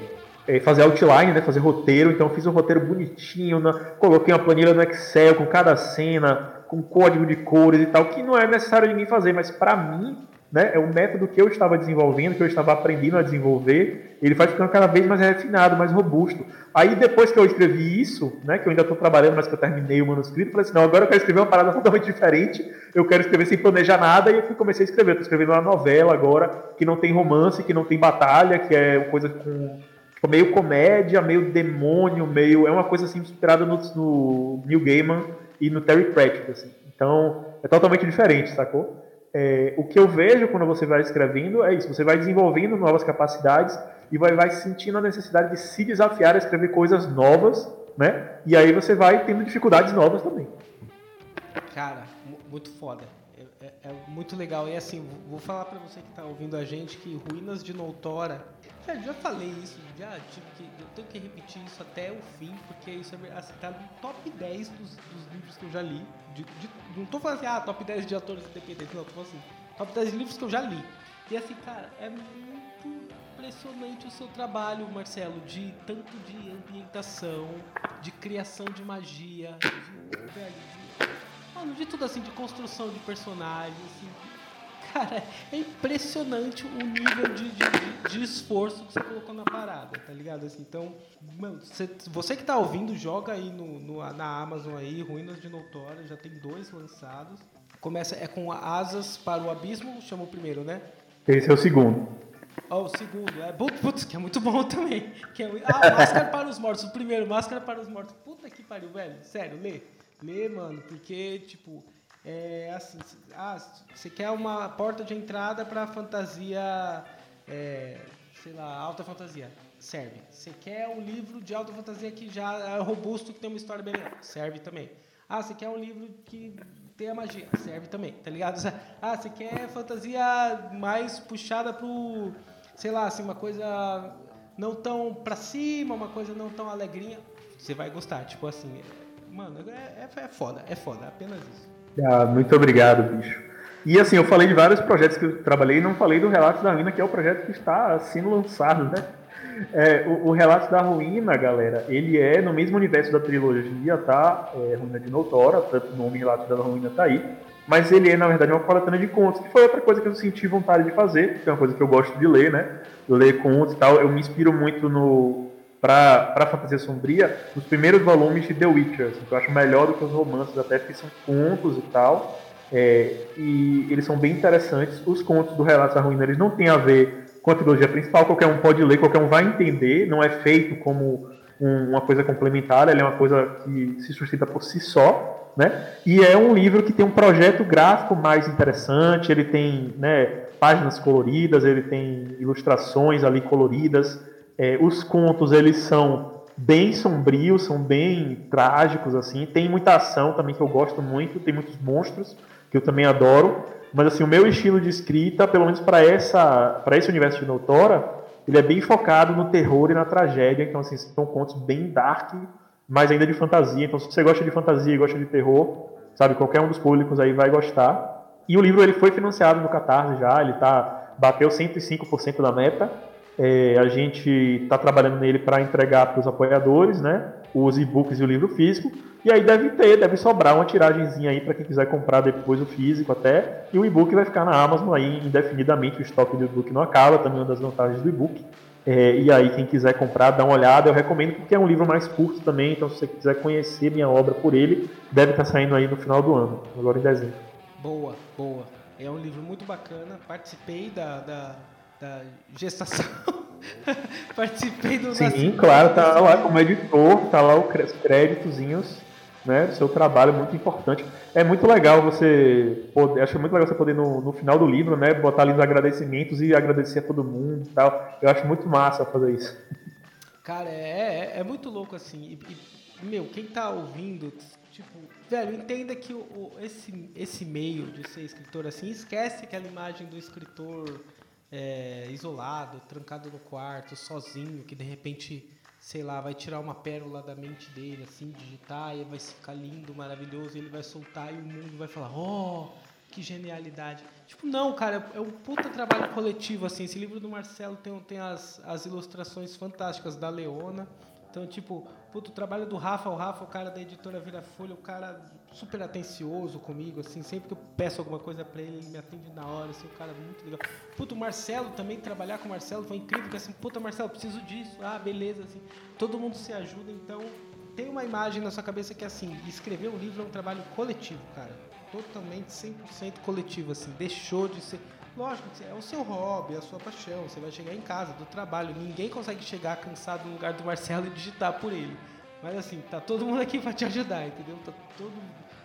Speaker 2: fazer outline, né, fazer roteiro. Então fiz um roteiro bonitinho, né, coloquei uma planilha no Excel com cada cena, com código de cores e tal, que não é necessário ninguém fazer, mas para mim, né, é o método que eu estava desenvolvendo, que eu estava aprendendo a desenvolver, ele vai ficando cada vez mais refinado, mais robusto. Aí depois que eu escrevi isso, né, que eu ainda estou trabalhando, mas que eu terminei o manuscrito, falei assim, não, agora eu quero escrever uma parada [LAUGHS] totalmente diferente, eu quero escrever sem planejar nada, e eu comecei a escrever. Estou escrevendo uma novela agora, que não tem romance, que não tem batalha, que é coisa com tipo, meio comédia, meio demônio, meio. É uma coisa assim inspirada no, no Neil Gaiman e no Terry Pratchett, assim. Então, é totalmente diferente, sacou? É, o que eu vejo quando você vai escrevendo é isso, você vai desenvolvendo novas capacidades e vai, vai sentindo a necessidade de se desafiar a escrever coisas novas, né? E aí você vai tendo dificuldades novas também.
Speaker 1: Cara, muito foda. É, é, muito legal. E assim, vou falar para você que está ouvindo a gente que Ruínas de Noutora já, já falei isso, já tive que, eu tenho que repetir isso até o fim, porque isso é assim, tá no top 10 dos, dos livros que eu já li. De, de, não tô falando assim, ah, top 10 de atores independentes, não, tô falando assim, top 10 livros que eu já li. E assim, cara, é muito impressionante o seu trabalho, Marcelo, de tanto de ambientação, de criação de magia, de, velho, de, mano, de tudo assim, de construção de personagens, assim, Cara, é impressionante o nível de, de, de, esforço que você colocou na parada, tá ligado? Assim, então, mano, você, você que tá ouvindo, joga aí no, no, na Amazon aí, Ruínas de Noutora, já tem dois lançados. Começa, é com Asas para o Abismo, chama o primeiro, né?
Speaker 2: Esse é o segundo.
Speaker 1: Oh, o segundo, é Putz, que é muito bom também. Que é, ah, Máscara para os Mortos, o primeiro, Máscara para os Mortos. Puta que pariu, velho. Sério, lê. Lê, mano, porque, tipo, é assim, ah, você quer uma porta de entrada para fantasia, é, sei lá, alta fantasia, serve. Você quer um livro de alta fantasia que já é robusto, que tem uma história bem legal, serve também. Ah, você quer um livro que tem a magia, serve também, tá ligado? [LAUGHS] Ah, você quer fantasia mais puxada pro, sei lá, assim, uma coisa não tão pra cima, uma coisa não tão alegrinha, você vai gostar, tipo assim, mano, é, é, é foda, é foda, apenas isso.
Speaker 2: Ah, muito obrigado, bicho. E assim, eu falei de vários projetos que eu trabalhei e não falei do Relatos da Ruína, que é o projeto que está sendo lançado, né? É, o, o Relatos da Ruína, galera, ele é no mesmo universo da trilogia, tá? É, Ruína de Noutora, tanto o nome Relatos da Ruína tá aí. Mas ele é, na verdade, uma coletânea de contos, que foi outra coisa que eu senti vontade de fazer, que é uma coisa que eu gosto de ler, né? Ler contos e tal. Eu me inspiro muito no, para a fantasia sombria os primeiros volumes de The Witcher, assim, que eu acho melhor do que os romances, até porque são contos e tal. É, e eles são bem interessantes. Os contos do Relatos da Ruína eles não têm a ver com a trilogia principal, qualquer um pode ler, qualquer um vai entender, não é feito como um, uma coisa complementar, ele é uma coisa que se sustenta por si só. Né? E é um livro que tem um projeto gráfico mais interessante, ele tem né, páginas coloridas, ele tem ilustrações ali coloridas, é, os contos eles são bem sombrios, são bem trágicos assim. Tem muita ação também que eu gosto muito, tem muitos monstros que eu também adoro. Mas assim, o meu estilo de escrita, pelo menos para esse universo de Doutora, ele é bem focado no terror e na tragédia. Então assim, são contos bem dark, mas ainda de fantasia. Então se você gosta de fantasia e gosta de terror, sabe, qualquer um dos públicos aí vai gostar. E o livro ele foi financiado no Catarse já, ele tá bateu 105% da meta. É, a gente está trabalhando nele para entregar para os apoiadores, né? Os e-books e o livro físico. E aí deve ter, deve sobrar uma tiragenzinha aí para quem quiser comprar depois o físico até. E o e-book vai ficar na Amazon aí indefinidamente. O estoque do e-book não acaba, também uma das vantagens do e-book. É, e aí quem quiser comprar, dá uma olhada. Eu recomendo porque é um livro mais curto também. Então se você quiser conhecer minha obra por ele, deve estar tá saindo aí no final do ano, agora em dezembro.
Speaker 1: Boa, boa. É um livro muito bacana. Participei da, da da gestação. [LAUGHS] Participei do
Speaker 2: Sim, nascimento. claro, tá lá como editor, tá lá os créditozinhos, né? Seu trabalho muito importante. É muito legal você poder, acho muito legal você poder no, no final do livro, né, botar ali os agradecimentos e agradecer a todo mundo e tal. Eu acho muito massa fazer isso.
Speaker 1: Cara, é, é, é muito louco assim. E, e, meu, quem tá ouvindo, tipo, velho, entenda que o, o, esse, esse meio de ser escritor assim, esquece aquela imagem do escritor é, isolado, trancado no quarto, sozinho, que de repente, sei lá, vai tirar uma pérola da mente dele, assim, digitar, e vai ficar lindo, maravilhoso, e ele vai soltar e o mundo vai falar, oh, que genialidade. Tipo, não, cara, é um puta trabalho coletivo, assim. Esse livro do Marcelo tem, tem as, as ilustrações fantásticas da Leona. Então, tipo, puto, o trabalho do Rafa, o Rafa, o cara da editora Vira Folha, o cara super atencioso comigo, assim, sempre que eu peço alguma coisa para ele, ele me atende na hora, assim, o cara é muito legal. Puto, o Marcelo também, trabalhar com o Marcelo foi incrível, que assim, puta, Marcelo, preciso disso, ah, beleza, assim, todo mundo se ajuda, então tem uma imagem na sua cabeça que, assim, escrever um livro é um trabalho coletivo, cara, totalmente 100% coletivo, assim, deixou de ser Lógico, é o seu hobby, é a sua paixão. Você vai chegar em casa, do trabalho. Ninguém consegue chegar cansado no lugar do Marcelo e digitar por ele. Mas assim, tá todo mundo aqui [LAUGHS] para te ajudar, entendeu? Tá todo,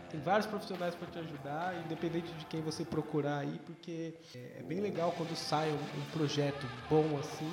Speaker 1: tem vários profissionais para te ajudar, independente de quem você procurar aí, porque é, é bem legal quando sai um, um projeto bom assim.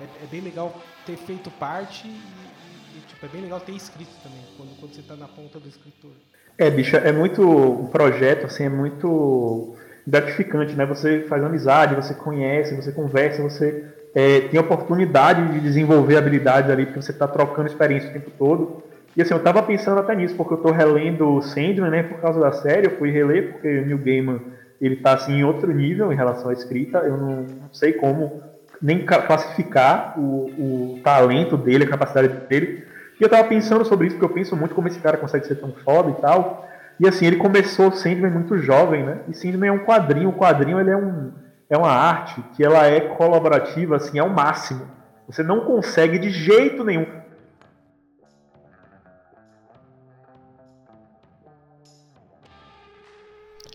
Speaker 1: É, é, bem legal ter feito parte e, e, tipo, é bem legal ter escrito também, quando, quando você está na ponta do escritor.
Speaker 2: É, bicha, é muito. O projeto, assim, é muito gratificante, né? Você faz amizade, você conhece, você conversa, você é, tem oportunidade de desenvolver habilidades ali, porque você está trocando experiência o tempo todo. E assim, eu estava pensando até nisso, porque eu estou relendo Sandman, né, por causa da série, eu fui reler, porque o Neil Gaiman, ele está assim, em outro nível em relação à escrita, eu não, não sei como nem classificar o, o, talento dele, a capacidade dele. E eu estava pensando sobre isso, porque eu penso muito como esse cara consegue ser tão foda e tal. E assim, ele começou Sandman muito jovem, né? E Sandman é um quadrinho, o quadrinho ele é, um, é uma arte que ela é colaborativa, assim, ao máximo. Você não consegue de jeito nenhum.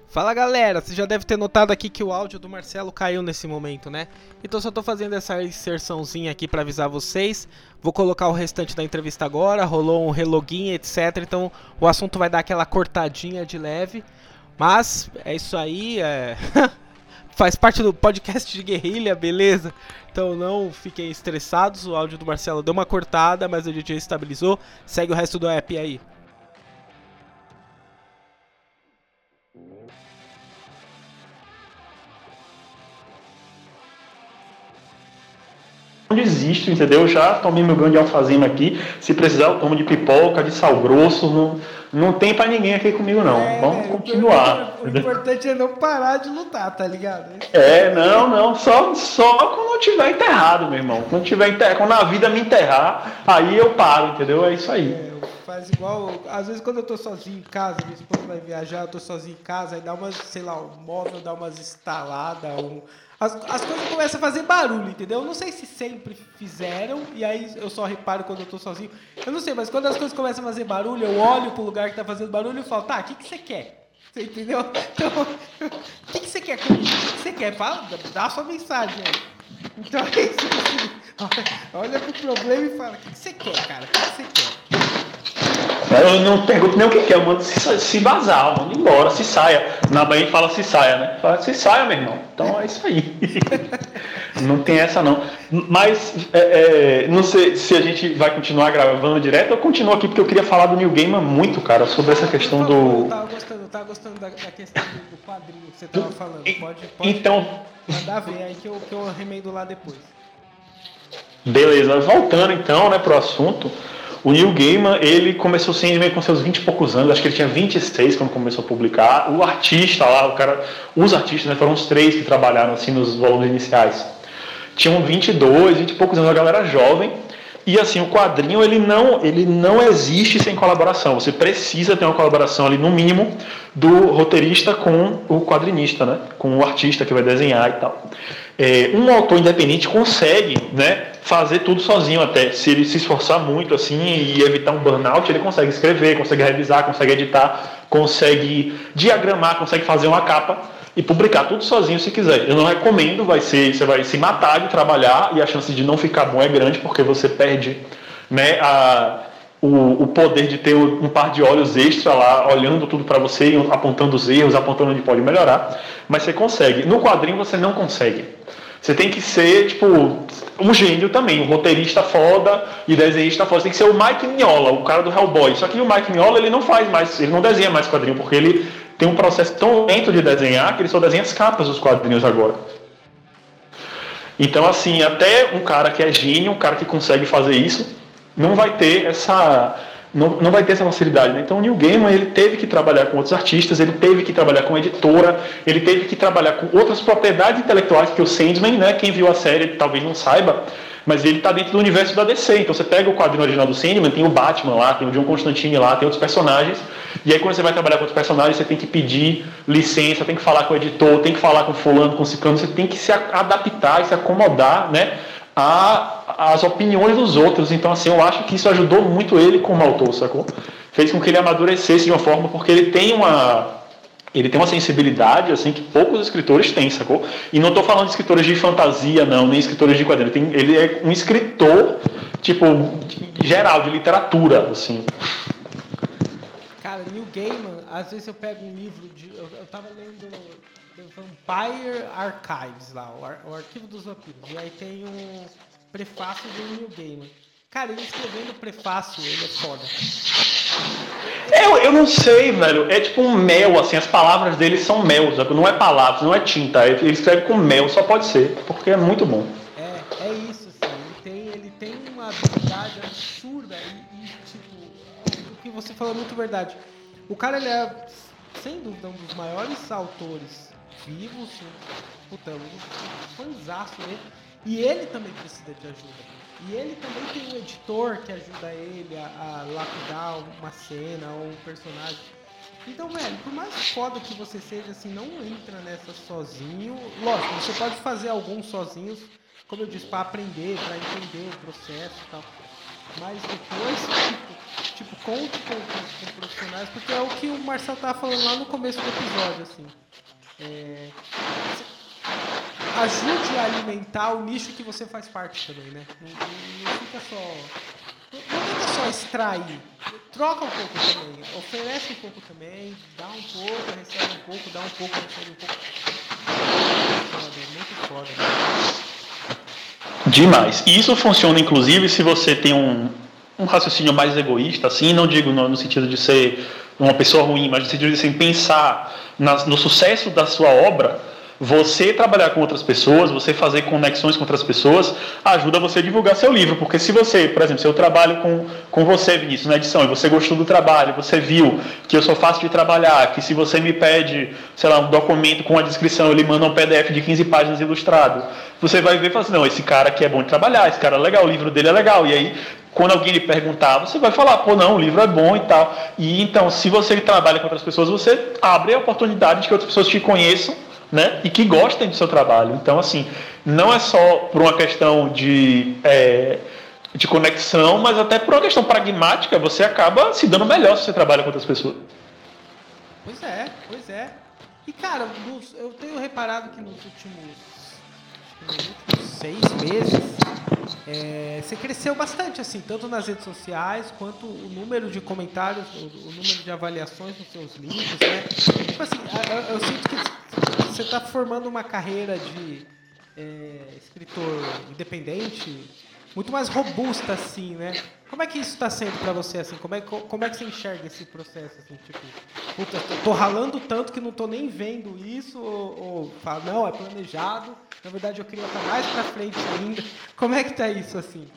Speaker 1: Fala galera, você já deve ter notado aqui que o áudio do Marcelo caiu nesse momento, né? Então só tô fazendo essa inserçãozinha aqui para avisar vocês. Vou colocar o restante da entrevista agora, rolou um relogin, etc. Então o assunto vai dar aquela cortadinha de leve. Mas é isso aí, é... [LAUGHS] faz parte do podcast de guerrilha, beleza? Então não fiquem estressados, o áudio do Marcelo deu uma cortada, mas gente já estabilizou. Segue o resto do app aí.
Speaker 2: Desisto, entendeu? Já tomei meu grande alfazema aqui. Se precisar, eu tomo de pipoca, de sal grosso. Não, não tem pra ninguém aqui comigo, não. É, Vamos continuar.
Speaker 1: O, importante é não parar de lutar, tá ligado?
Speaker 2: É, não, não. Só, só quando eu tiver enterrado, meu irmão. Quando tiver enterrado, quando a vida me enterrar, aí eu paro, entendeu? É isso aí. É,
Speaker 1: faz igual. Às vezes quando eu tô sozinho em casa, minha esposa vai viajar, eu tô sozinho em casa, aí dá umas, sei lá, o móvel dá umas instaladas, um as, as coisas começam a fazer barulho, entendeu? Eu não sei se sempre fizeram, e aí eu só reparo quando eu tô sozinho. Eu não sei, mas quando as coisas começam a fazer barulho, eu olho pro lugar que tá fazendo barulho e falo, tá, o que, que você quer? Você entendeu? Então, [LAUGHS] o que, que você quer comigo? O que, que você quer? Fala, dá a sua mensagem aí. Então [LAUGHS] é isso. Olha pro problema e fala, o que, que você quer, cara? O que, que você quer?
Speaker 2: Eu não pergunto nem o que quer, eu mando se, se vazar, mando embora, se saia. Na Bahia a gente fala se saia, né? Fala se saia, meu irmão. Então é isso aí. [LAUGHS] não tem essa não. Mas é, é, não sei se a gente vai continuar gravando direto ou continuo aqui porque eu queria falar do New Gamer muito, cara, sobre essa questão do.
Speaker 1: Eu tava gostando, eu tava gostando da, da questão do quadrinho que você tava falando. Pode, pode
Speaker 2: então,
Speaker 1: mandar ver aí que eu, que eu remendo lá depois.
Speaker 2: Beleza, voltando então, né, pro assunto. O Neil Gaiman, ele começou Sandman com seus 20 e poucos anos, acho que ele tinha 26 quando começou a publicar. O artista lá, o cara, os artistas, né, foram os três que trabalharam assim nos volumes iniciais. Tinham 22, 20 e poucos anos, a galera jovem. E assim, o quadrinho ele não, ele não existe sem colaboração. Você precisa ter uma colaboração ali, no mínimo, do roteirista com o quadrinista, né? com o artista que vai desenhar e tal. É, um autor independente consegue né, fazer tudo sozinho até. Se ele se esforçar muito assim e evitar um burnout, ele consegue escrever, consegue revisar, consegue editar, consegue diagramar, consegue fazer uma capa e publicar tudo sozinho se quiser. Eu não recomendo, vai ser, você vai se matar de trabalhar e a chance de não ficar bom é grande porque você perde né, a, o, o poder de ter um par de olhos extra lá, olhando tudo para você, apontando os erros, apontando onde pode melhorar. Mas você consegue. No quadrinho você não consegue. Você tem que ser, tipo, um gênio também, um roteirista foda e desenhista foda. Você tem que ser o Mike Mignola, o cara do Hellboy. Só que o Mike Mignola, ele não faz mais, ele não desenha mais quadrinho, porque ele tem um processo tão lento de desenhar que ele só desenha as capas dos quadrinhos agora. Então, assim, até um cara que é gênio, um cara que consegue fazer isso, não vai ter essa não, não vai ter essa facilidade. Né? Então o Neil Gaiman ele teve que trabalhar com outros artistas, ele teve que trabalhar com editora, ele teve que trabalhar com outras propriedades intelectuais que o Sandman, né, quem viu a série talvez não saiba, mas ele está dentro do universo da DC. Então você pega o quadrinho original do Sandman, tem o Batman lá, tem o John Constantine lá, tem outros personagens, e aí quando você vai trabalhar com outros personagens, você tem que pedir licença, tem que falar com o editor, tem que falar com fulano, com ciclano, você tem que se adaptar e se acomodar, né? As opiniões dos outros. Então, assim, eu acho que isso ajudou muito ele como autor, sacou? Fez com que ele amadurecesse de uma forma, porque ele tem uma. Ele tem uma sensibilidade assim que poucos escritores têm, sacou? E não estou falando de escritores de fantasia, não, nem escritores de quadrinhos. Ele, ele é um escritor, tipo, geral, de literatura, assim.
Speaker 1: Cara, Neil Gaiman, às vezes eu pego um livro de. Eu, eu tava lendo Vampire Archives lá, o, ar, o arquivo dos vampiros. E aí tem um prefácio do Neil Gaiman. Cara, ele escrevendo o prefácio, ele é foda.
Speaker 2: Eu, eu não sei, velho. É tipo um mel, assim, as palavras dele são mel, sabe? não é palavras, não é tinta. Ele escreve com mel, só pode ser, porque é muito bom.
Speaker 1: É, é isso, assim. Ele tem, ele tem uma habilidade absurda e, e, tipo, o que você falou é muito verdade. O cara, ele é, sem dúvida, um dos maiores autores vivos, puta, um fanzaço dele. E ele também precisa de ajuda. E ele também tem um editor que ajuda ele a, a lapidar uma cena ou um personagem. Então, velho, por mais foda que você seja, assim, não entra nessa sozinho. Lógico, você pode fazer alguns sozinhos, como eu disse, para aprender, para entender o processo e tal. Mas depois, tipo, tipo conte com, com, com, profissionais, porque é o que o Marcel tava falando lá no começo do episódio, assim. É, ajude a alimentar o nicho que você faz parte também, né? Não, não, fica só. Não, tenta só extrair. Troca um pouco também. Oferece um pouco também. Dá um pouco, recebe um pouco, dá um pouco, recebe um pouco. Muito foda. Né?
Speaker 2: Demais. E isso funciona, inclusive, se você tem um, um raciocínio mais egoísta, assim, não digo no, no sentido de ser uma pessoa ruim, mas no sentido assim, pensar na, no sucesso da sua obra você trabalhar com outras pessoas, você fazer conexões com outras pessoas, ajuda você a divulgar seu livro. Porque se você, por exemplo, se eu trabalho com, com você, Vinícius, na edição, e você gostou do trabalho, você viu que eu sou fácil de trabalhar, que se você me pede, sei lá, um documento com a descrição, ele manda um PDF de 15 páginas ilustrado, você vai ver e fala assim, não, esse cara aqui é bom de trabalhar, esse cara é legal, o livro dele é legal. E aí, quando alguém lhe perguntar, você vai falar, pô, não, o livro é bom e tal. E então, se você trabalha com outras pessoas, você abre a oportunidade de que outras pessoas te conheçam né? E que gostem do seu trabalho. Então, assim, não é só por uma questão de, é, de conexão, mas até por uma questão pragmática, você acaba se dando melhor se você trabalha com outras pessoas.
Speaker 1: Pois é, pois é. E, cara, eu tenho reparado que nos últimos, nos últimos seis meses, é, você cresceu bastante, assim, tanto nas redes sociais quanto o número de comentários, o, o número de avaliações nos seus livros, né? Tipo assim, eu, eu sinto que você está formando uma carreira de é, escritor independente muito mais robusta, assim, né? Como é que isso está sendo para você, assim? Como é, como é que você enxerga esse processo, assim? Tipo, puta, tô ralando tanto que não tô nem vendo isso, ou, ou fala, não, é planejado, na verdade eu queria estar mais para frente ainda. Como é que tá isso, assim?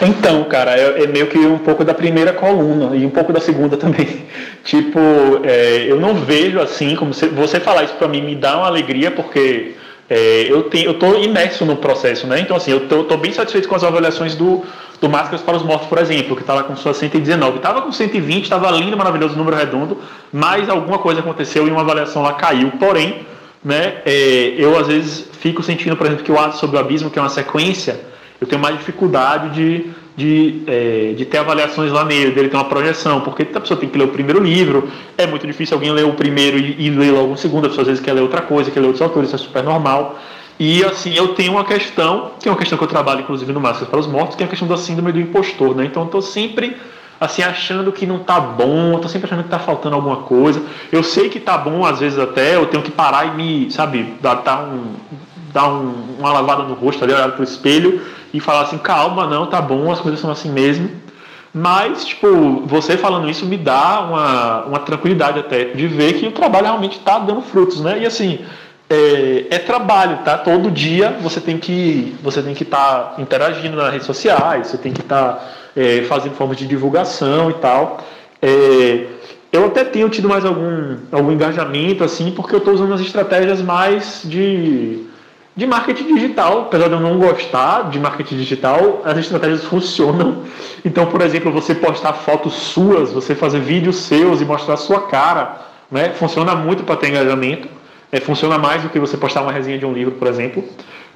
Speaker 2: Então, cara, é, é, meio que um pouco da primeira coluna e um pouco da segunda também. [LAUGHS] tipo, é, eu não vejo assim, como você, você falar isso para mim me dá uma alegria, porque é, eu tenho, eu tô imerso no processo, né? Então, assim, eu tô, bem satisfeito com as avaliações do, do Máscaras para os Mortos, por exemplo, que tá lá com sua 119. Tava com 120, tava lindo, maravilhoso, número redondo, mas alguma coisa aconteceu e uma avaliação lá caiu. Porém, né, é, eu às vezes fico sentindo, por exemplo, que o Ato sobre o Abismo, que é uma sequência eu tenho mais dificuldade de, de, é, de ter avaliações lá nele, dele ter uma projeção, porque a pessoa tem que ler o primeiro livro, é muito difícil alguém ler o primeiro e, e ler logo o segundo, a pessoa às vezes quer ler outra coisa, quer ler outros autores, isso é super normal. E assim, eu tenho uma questão, que é uma questão que eu trabalho inclusive no Máscaras para os Mortos, que é a questão da síndrome do impostor, né? Então eu estou sempre assim achando que não tá bom, eu tô sempre achando que tá faltando alguma coisa. Eu sei que tá bom às vezes até, eu tenho que parar e me, sabe, dar, um, dar um, uma lavada no rosto ali, olhar pro espelho e falar assim, calma, não, tá bom, as coisas são assim mesmo. Mas, tipo, você falando isso me dá uma, uma tranquilidade até de ver que o trabalho realmente está dando frutos, né? E assim, é, é, trabalho, tá? Todo dia você tem que você tem que estar tá interagindo nas redes sociais, você tem que estar tá, é, fazendo formas de divulgação e tal. É, eu até tenho tido mais algum, algum engajamento, assim, porque eu estou usando as estratégias mais de de marketing digital, apesar de eu não gostar de marketing digital, as estratégias funcionam. [LAUGHS] Então, por exemplo, você postar fotos suas, você fazer vídeos seus e mostrar a sua cara, né? Funciona muito para ter engajamento. É, funciona mais do que você postar uma resenha de um livro, por exemplo.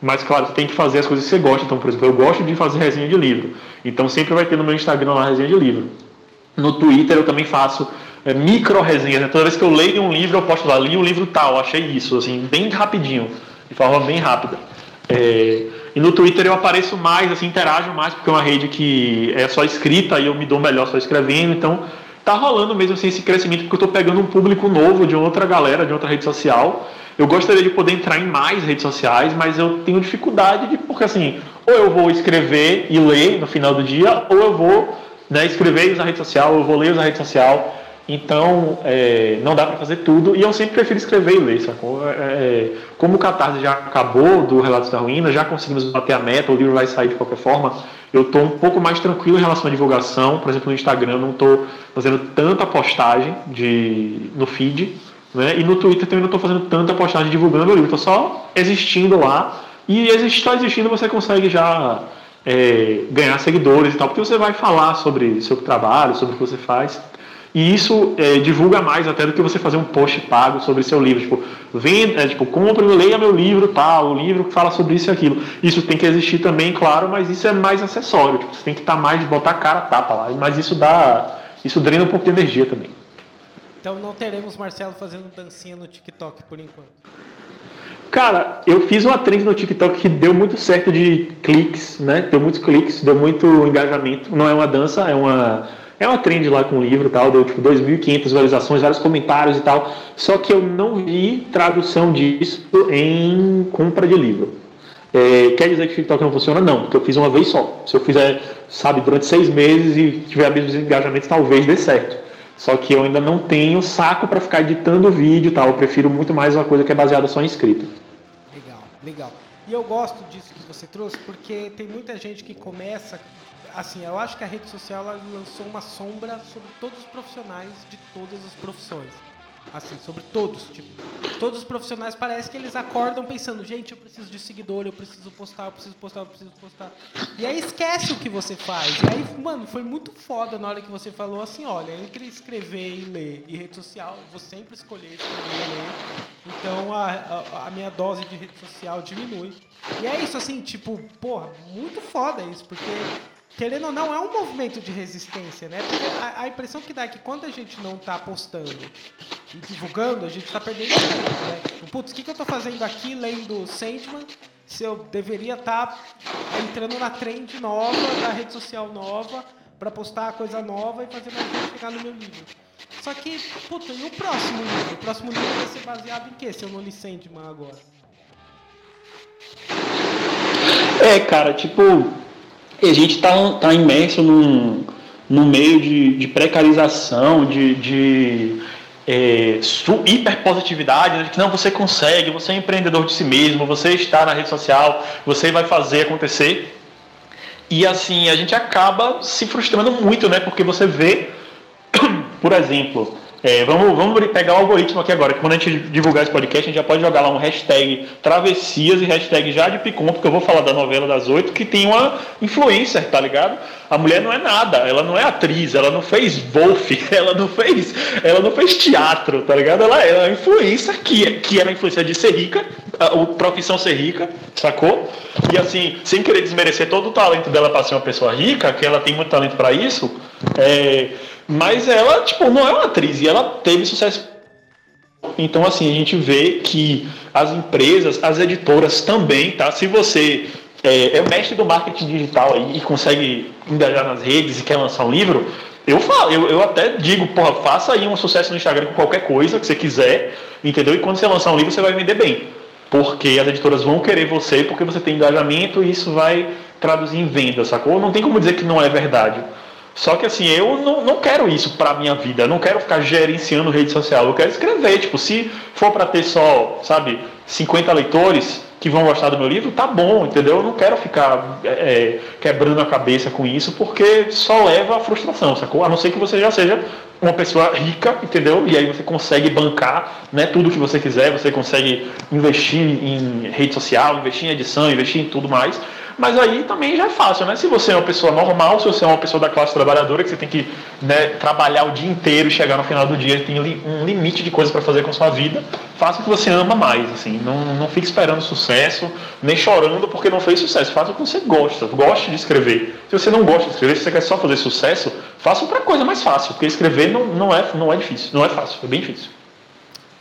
Speaker 2: Mas, claro, você tem que fazer as coisas que você gosta. Então, por exemplo, eu gosto de fazer resenha de livro. Então, sempre vai ter no meu Instagram uma resenha de livro. No Twitter eu também faço é, micro resenhas. Né? Toda vez que eu leio um livro, eu posto lá, li um livro tal, achei isso, assim, bem rapidinho de forma bem rápida. É, e no Twitter eu apareço mais, assim, interajo mais, porque é uma rede que é só escrita e eu me dou melhor só escrevendo, então tá rolando mesmo assim esse crescimento, porque eu estou pegando um público novo de outra galera, de outra rede social. Eu gostaria de poder entrar em mais redes sociais, mas eu tenho dificuldade de, porque assim, ou eu vou escrever e ler no final do dia, ou eu vou né, escrever e usar rede social, ou eu vou ler e usar rede social. Então, é, não dá para fazer tudo, e eu sempre prefiro escrever e ler, sacou? É, é, como o Catarse já acabou do Relatos da Ruína, já conseguimos bater a meta, o livro vai sair de qualquer forma, eu estou um pouco mais tranquilo em relação à divulgação, por exemplo, no Instagram não estou fazendo tanta postagem de, no feed, né? e no Twitter também não estou fazendo tanta postagem divulgando o livro, estou só existindo lá, e só existindo você consegue já é, ganhar seguidores e tal, porque você vai falar sobre seu trabalho, sobre o que você faz, E isso é, divulga mais até do que você fazer um post pago sobre seu livro. Tipo, venda, é, tipo, compre, leia meu livro, tal, o livro que fala sobre isso e aquilo. Isso tem que existir também, claro, mas isso é mais acessório. Tipo, você tem que estar tá mais botar a cara tapa lá. Mas isso dá. Isso drena um pouco de energia também.
Speaker 1: Então não teremos Marcelo fazendo dancinha no TikTok por enquanto.
Speaker 2: Cara, eu fiz uma trend no TikTok que deu muito certo de cliques, né? Deu muitos cliques, deu muito engajamento. Não é uma dança, é uma é uma trend lá com o livro tal, deu tipo 2.500 visualizações, vários comentários e tal. Só que eu não vi tradução disso em compra de livro. É, quer dizer que o TikTok não funciona? Não, porque eu fiz uma vez só. Se eu fizer, sabe, durante seis meses e tiver mesmos engajamentos, talvez dê certo. Só que eu ainda não tenho saco para ficar editando vídeo e tal. Eu prefiro muito mais uma coisa que é baseada só em escrita.
Speaker 1: Legal, legal. E eu gosto disso que você trouxe, porque tem muita gente que começa. Assim, eu acho que a rede social lançou uma sombra sobre todos os profissionais de todas as profissões. Assim, sobre todos. Tipo, todos os profissionais parece que eles acordam pensando, gente, eu preciso de seguidor, eu preciso postar, eu preciso postar, eu preciso postar. E aí esquece o que você faz. E aí, mano, foi muito foda na hora que você falou assim, olha, entre escrever e ler e rede social, eu vou sempre escolher escrever e ler. Então a, a, a minha dose de rede social diminui. E é isso, assim, tipo, porra, muito foda isso, porque querendo ou não, é um movimento de resistência, né? Porque a, a impressão que dá é que quando a gente não está postando e divulgando, a gente está perdendo tempo, né? Tipo, putz, o que, que eu estou fazendo aqui lendo Sandman se eu deveria estar tá entrando na trend nova, da rede social nova, para postar coisa nova e fazer mais gente chegar no meu livro. Só que, puta, e o próximo livro? O próximo livro vai ser baseado em quê, se eu não li Sandman agora?
Speaker 2: É, cara, tipo, a gente está tá imerso num, num meio de, de precarização, de, de é, hiperpositividade, né? que não, você consegue, você é empreendedor de si mesmo, você está na rede social, você vai fazer acontecer. E assim, a gente acaba se frustrando muito, né? Porque você vê, [COUGHS] por exemplo, é, vamos, vamos pegar o algoritmo aqui agora, que quando a gente divulgar esse podcast, a gente já pode jogar lá um hashtag travessias e hashtag já de Picon, porque eu vou falar da novela das oito, que tem uma influencer, tá ligado? A mulher não é nada, ela não é atriz, ela não fez Wolf, [LAUGHS] ela não fez, ela não fez teatro, tá ligado? Ela é uma influencer que, que a influência de ser rica, a, a profissão ser rica, sacou? E assim, sem querer desmerecer todo o talento dela para ser uma pessoa rica, que ela tem muito talento para isso, é mas ela, tipo, não é uma atriz e ela teve sucesso. Então, assim, a gente vê que as empresas, as editoras também, tá? Se você é, é mestre do marketing digital aí e consegue engajar nas redes e quer lançar um livro, eu falo, eu, eu até digo, porra, faça aí um sucesso no Instagram com qualquer coisa que você quiser, entendeu? E quando você lançar um livro, você vai vender bem. Porque as editoras vão querer você, porque você tem engajamento e isso vai traduzir em venda, sacou? Não tem como dizer que não é verdade. Só que assim, eu não, não quero isso pra minha vida. Eu não quero ficar gerenciando rede social. Eu quero escrever. Tipo, se for para ter só, sabe, 50 leitores que vão gostar do meu livro, tá bom, entendeu? Eu não quero ficar é, é, quebrando a cabeça com isso, porque só leva à frustração, sacou? A não ser que você já seja uma pessoa rica, entendeu? E aí você consegue bancar né, tudo que você quiser, você consegue investir em rede social, investir em edição, investir em tudo mais. Mas aí também já é fácil, né? Se você é uma pessoa normal, se você é uma pessoa da classe trabalhadora, que você tem que né, trabalhar o dia inteiro e chegar no final do dia, tem um limite de coisas para fazer com a sua vida, faça o que você ama mais, assim. Não, não fique esperando sucesso, nem chorando porque não fez sucesso. Faça o que você gosta, goste de escrever. Se você não gosta de escrever, se você quer só fazer sucesso, faça outra coisa mais fácil, porque escrever não, não, é, não é difícil, não é fácil, é bem difícil.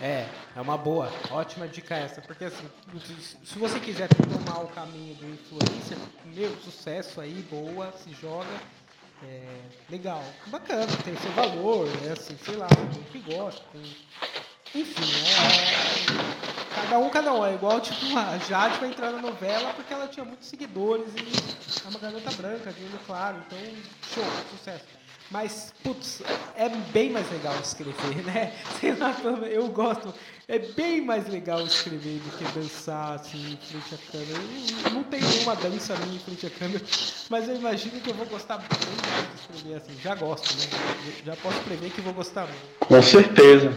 Speaker 1: É, é uma boa, ótima dica essa, porque assim, se você quiser tomar o caminho do influencer, meu, sucesso aí, boa, se joga, é, legal, bacana, tem seu valor, é assim, sei lá, tem que gosta, tem, enfim, é, cada um, cada um, é igual tipo a Jade vai entrar na novela porque ela tinha muitos seguidores e é uma garota branca, de olho claro, então, show, sucesso. Mas, putz, é bem mais legal escrever, né? [LAUGHS] Sei lá, eu gosto. É bem mais legal escrever do que dançar assim em frente à câmera. Eu não tem nenhuma dança minha em frente à câmera, [LAUGHS] mas eu imagino que eu vou gostar mais de escrever assim. Já gosto, né? Já posso prever que vou gostar muito.
Speaker 2: Com certeza.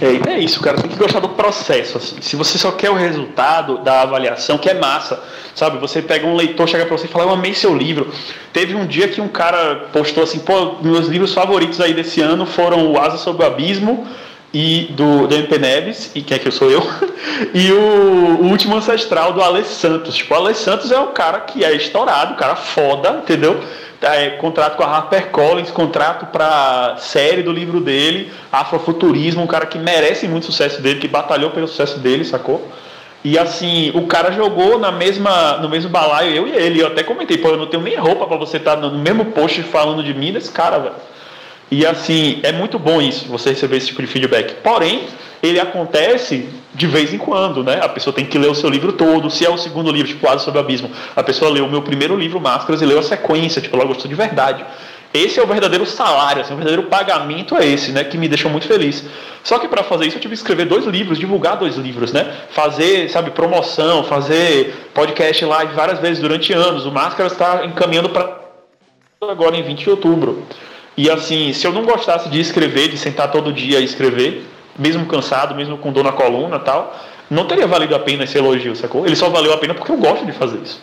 Speaker 2: É, é isso, cara. Tem que gostar do processo. Assim. Se você só quer o resultado da avaliação, que é massa, sabe? Você pega um leitor, chega pra você e fala, eu amei seu livro. Teve um dia que um cara postou assim, pô, meus livros favoritos aí desse ano foram O Asa sobre o Abismo e do, do MP Neves, e quem é que eu sou eu? [LAUGHS] e o, o, Último Ancestral do Ale Santos. Tipo, o Ale Santos é o cara que é estourado, o cara foda, entendeu? É, contrato com a HarperCollins, contrato para série do livro dele, Afrofuturismo, um cara que merece muito sucesso dele, que batalhou pelo sucesso dele, sacou? E assim, o cara jogou na mesma, no mesmo balaio, eu e ele. Eu até comentei, pô, eu não tenho nem roupa para você estar tá no mesmo post falando de mim desse cara, velho. E assim, é muito bom isso, você receber esse tipo de feedback. Porém, ele acontece de vez em quando, né? A pessoa tem que ler o seu livro todo. Se é o segundo livro, tipo Quase sobre o Abismo, a pessoa leu o meu primeiro livro, Máscaras, e leu a sequência, tipo, ela gostou de verdade. Esse é o verdadeiro salário, assim, o verdadeiro pagamento é esse, né? Que me deixou muito feliz. Só que para fazer isso eu tive que escrever dois livros, divulgar dois livros, né? Fazer, sabe, promoção, fazer podcast live várias vezes durante anos. O Máscaras está encaminhando para agora em 20 de outubro. E assim, se eu não gostasse de escrever, de sentar todo dia e escrever, mesmo cansado, mesmo com dor na coluna tal, não teria valido a pena esse elogio, sacou? Ele só valeu a pena porque eu gosto de fazer isso.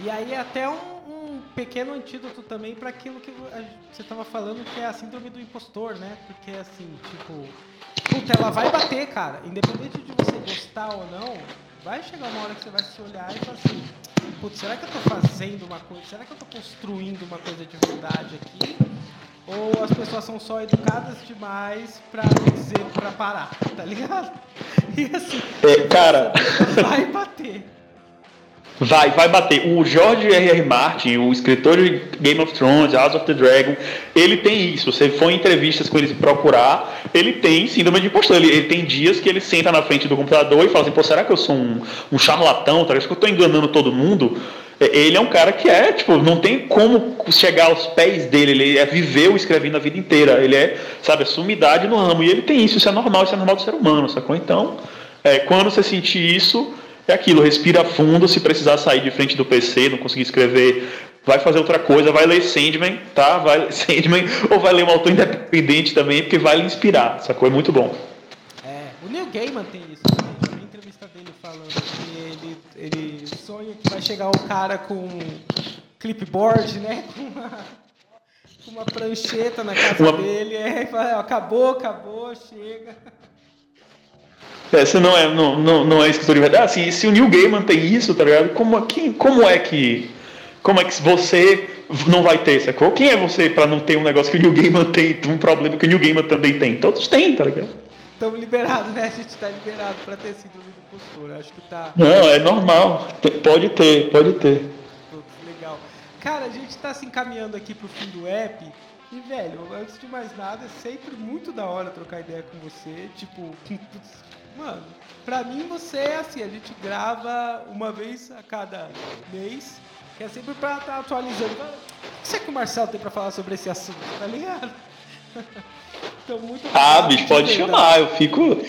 Speaker 1: E aí até um, um pequeno antídoto também para aquilo que você estava falando, que é a síndrome do impostor, né? Porque assim, tipo, puta, ela vai bater, cara. Independente de você gostar ou não, vai chegar uma hora que você vai se olhar e falar assim, putz, será que eu estou fazendo uma coisa, será que eu estou construindo uma coisa de verdade aqui? Ou as pessoas são só educadas demais pra dizer pra parar, tá ligado? [LAUGHS] E assim,
Speaker 2: é, cara, [LAUGHS]
Speaker 1: vai bater.
Speaker 2: Vai, vai bater. O George R. R. Martin, o escritor de Game of Thrones, House of the Dragon, ele tem isso. Você for em entrevistas com ele procurar, ele tem síndrome de impostor. Ele, ele, tem dias que ele senta na frente do computador e fala assim: pô, será que eu sou um, um charlatão? Será que eu estou enganando todo mundo? É, ele é um cara que é, tipo, não tem como chegar aos pés dele. Ele é viveu escrevendo a vida inteira. Ele é, sabe, a sumidade no ramo. E ele tem isso. Isso é normal, isso é normal do ser humano, sacou? Então, é, quando você sentir isso é aquilo, respira fundo, se precisar sair de frente do PC, não conseguir escrever, vai fazer outra coisa, vai ler Sandman, tá? Vai ler [LAUGHS] Sandman, ou vai ler um autor independente também, porque vai lhe inspirar, sacou? É muito bom.
Speaker 1: É, o Neil Gaiman tem isso, né? vi entrevista dele falando que ele, ele sonha que vai chegar o cara com clipboard, né? [LAUGHS] Com uma, com uma prancheta na casa uma... dele, é, e fala, acabou, acabou, chega. [LAUGHS]
Speaker 2: Essa não é, não, não, não é escritor de verdade. Assim, se o Neil Gaiman tem isso, tá ligado? Como, quem, como é que. Como é que você não vai ter, sacou? Quem é você para não ter um negócio que o Neil Gaiman [LAUGHS] tem, um problema que o Neil Gaiman também tem? Todos têm, tá ligado?
Speaker 1: Estamos liberados, né? A gente está liberado para ter síndrome do postura. Acho que tá.
Speaker 2: Não, é normal. Pode ter, pode ter.
Speaker 1: Legal. Cara, a gente está se encaminhando aqui pro fim do app. E, velho, antes de mais nada, é sempre muito da hora trocar ideia com você. Tipo, Mano, pra mim você é assim, a gente grava uma vez a cada mês, que é sempre pra estar tá atualizando. O que você que o Marcelo tem pra falar sobre esse assunto, tá ligado? [LAUGHS]
Speaker 2: então, muito Ah, bicho, pode chamar, eu fico.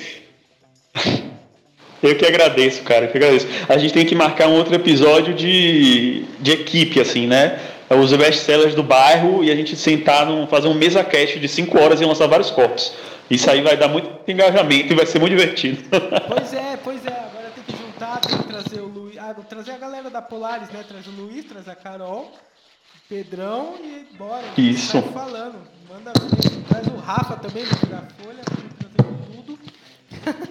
Speaker 2: Eu que agradeço, cara, eu que agradeço. A gente tem que marcar um outro episódio de, de equipe, assim, né? Os best-sellers do bairro e a gente sentar, num, fazer um mesa cast de 5 horas e lançar vários copos. Isso aí vai dar muito engajamento e vai ser muito divertido. [LAUGHS]
Speaker 1: Pois é, pois é. Agora tem que juntar, tem que trazer o Luiz. Ah, trazer a galera da Polaris, né? Traz o Luiz, traz a Carol, Pedrão e bora.
Speaker 2: Isso.
Speaker 1: Tá falando. Manda ver. Traz o Rafa também do Folha, trazer tudo.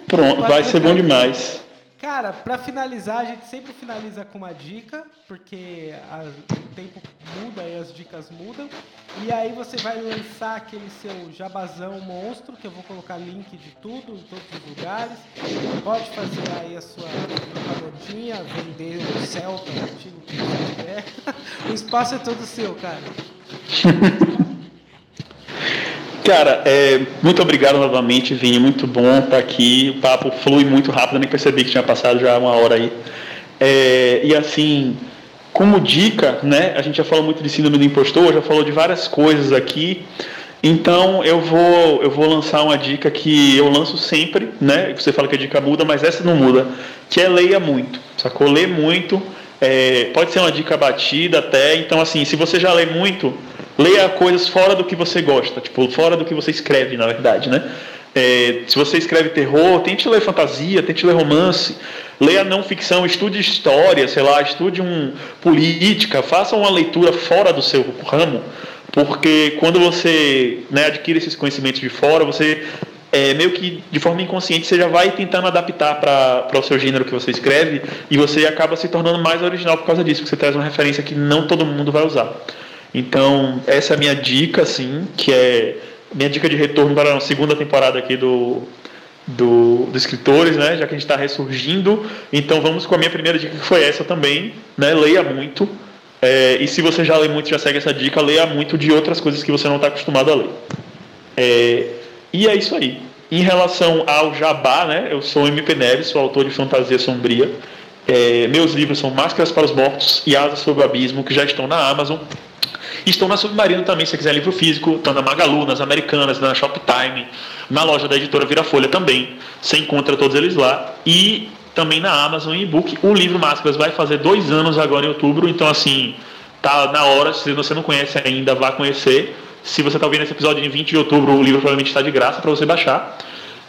Speaker 2: Pronto, vai, vai ser bom demais.
Speaker 1: Cara, para finalizar, a gente sempre finaliza com uma dica, porque a, o tempo muda e as dicas mudam. E aí você vai lançar aquele seu jabazão monstro, que eu vou colocar link de tudo, em todos os lugares. Pode fazer aí a sua propagandinha, vender o Celta, o que você quiser. [LAUGHS] O espaço é todo seu, cara. [LAUGHS]
Speaker 2: Cara, é, muito obrigado novamente, Vini. Muito bom estar aqui. O papo flui muito rápido, nem percebi que tinha passado já uma hora aí. É, e assim, como dica, né? A gente já falou muito de síndrome do impostor, já falou de várias coisas aqui. Então eu vou eu vou lançar uma dica que eu lanço sempre, né? Você fala que a dica muda, mas essa não muda, que é leia muito, sacou? Lê muito. É, pode ser uma dica batida até. Então assim, se você já lê muito, leia coisas fora do que você gosta, tipo, fora do que você escreve, na verdade, né? É, se você escreve terror, tente ler fantasia, tente ler romance, leia não ficção, estude história, sei lá, estude um política, faça uma leitura fora do seu ramo, porque quando você né, adquire esses conhecimentos de fora, você é, meio que de forma inconsciente você já vai tentando adaptar para o seu gênero que você escreve e você acaba se tornando mais original por causa disso, porque você traz uma referência que não todo mundo vai usar. Então, essa é a minha dica, assim, que é minha dica de retorno para a segunda temporada aqui do, do, do Escritores, né? Já que a gente está ressurgindo. Então, vamos com a minha primeira dica, que foi essa também, né? Leia muito. É, e se você já lê muito, já segue essa dica, leia muito de outras coisas que você não está acostumado a ler. É, e é isso aí. Em relação ao Jabá, né? Eu sou MP Neves, sou autor de Fantasia Sombria. É, meus livros são Máscaras para os Mortos e Asas sobre o Abismo, que já estão na Amazon. Estão na Submarino também, se você quiser livro físico. Estão na Magalu, nas Americanas, na Shoptime, na loja da editora Virafolha também. Você encontra todos eles lá. E também na Amazon e-book. O livro Máscaras vai fazer dois anos agora em outubro, então assim, tá na hora. Se você não conhece ainda, vá conhecer. Se você está ouvindo esse episódio em 20 de outubro, o livro provavelmente está de graça para você baixar.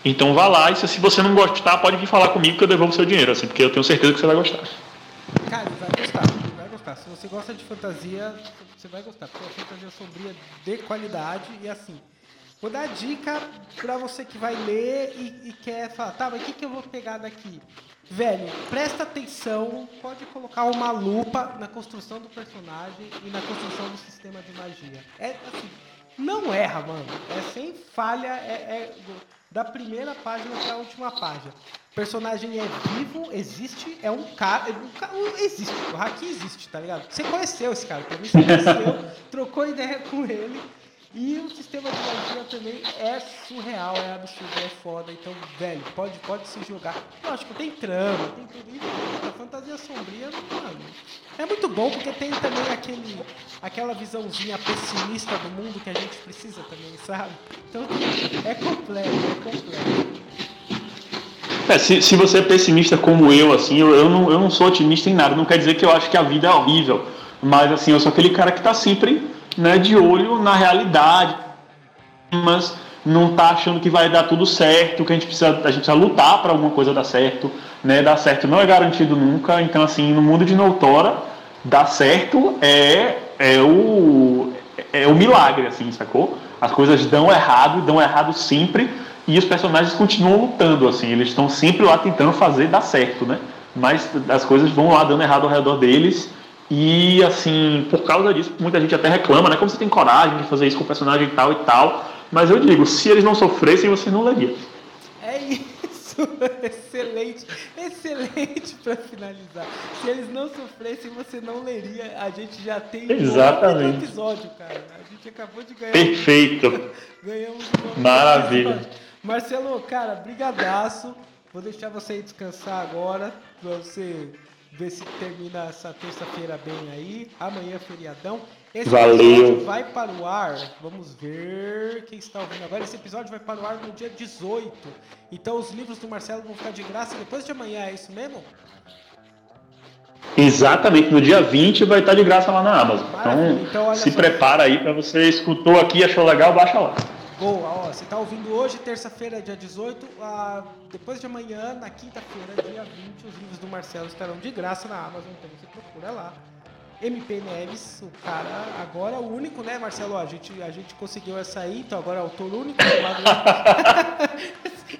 Speaker 2: Então vá lá e se você não gostar, pode vir falar comigo que eu devolvo seu dinheiro, assim, porque eu tenho certeza que você vai gostar.
Speaker 1: Cara, vai gostar, gostar. Se você gosta de fantasia, você vai gostar, porque é uma fantasia sombria de qualidade e assim. Vou dar dica para você que vai ler e, e, quer falar, tá, mas o que, que eu vou pegar daqui? Velho, presta atenção, pode colocar uma lupa na construção do personagem e na construção do sistema de magia. É assim, não erra, mano. É sem falha, é, é da primeira página para a última página. O personagem é vivo, existe, é um cara. É um existe, o Haki existe, tá ligado? Você conheceu esse cara, também você conheceu, [LAUGHS] trocou ideia com ele. E o sistema de magia também é surreal, é absurdo, é foda. Então, velho, pode, pode se jogar. Lógico, tem trama, tem tudo isso. A fantasia sombria, mano, é muito bom porque tem também aquele, aquela visãozinha pessimista do mundo que a gente precisa também, sabe? Então, é completo, é completo.
Speaker 2: É, se, se você é pessimista como eu, assim, eu, eu, não, eu não sou otimista em nada. Não quer dizer que eu acho que a vida é horrível. Mas, assim, eu sou aquele cara que tá sempre né, de olho na realidade, mas não está achando que vai dar tudo certo, que a gente precisa, a gente precisa lutar para alguma coisa dar certo, né? Dar certo não é garantido nunca, então assim, no mundo de Noutora, dar certo é, é o é o milagre, assim, sacou? As coisas dão errado, dão errado sempre, e os personagens continuam lutando, assim, eles estão sempre lá tentando fazer dar certo, né? Mas as coisas vão lá dando errado ao redor deles, e assim, por causa disso, muita gente até reclama, né? Como você tem coragem de fazer isso com o personagem e tal e tal. Mas eu digo, se eles não sofressem, você não leria.
Speaker 1: É isso, [LAUGHS] excelente, excelente para finalizar. Se eles não sofressem, você não leria. A gente já tem
Speaker 2: Exatamente.
Speaker 1: um episódio, cara. A gente acabou de ganhar.
Speaker 2: Perfeito. [LAUGHS]
Speaker 1: Ganhamos um
Speaker 2: Maravilha.
Speaker 1: Episódio. Marcelo, cara, brigadaço. Vou deixar você descansar agora, para você ver se termina essa terça-feira bem aí. Amanhã é feriadão. Esse
Speaker 2: Valeu.
Speaker 1: episódio vai para o ar. Vamos ver quem está ouvindo agora. Esse episódio vai para o ar no dia 18. Então os livros do Marcelo vão ficar de graça depois de amanhã, é isso mesmo?
Speaker 2: Exatamente, no dia 20 vai estar de graça lá na Amazon. Maravilha. Então, então se só. prepara aí para você escutou aqui, achou legal, baixa lá.
Speaker 1: Boa, ó, você está ouvindo hoje, terça-feira, dia 18, ah, depois de amanhã, na quinta-feira, dia 20, os livros do Marcelo estarão de graça na Amazon, então você procura lá. MP Neves, o cara agora é o único, né, Marcelo? A gente, a gente conseguiu essa aí, então agora é o autor único. [LAUGHS]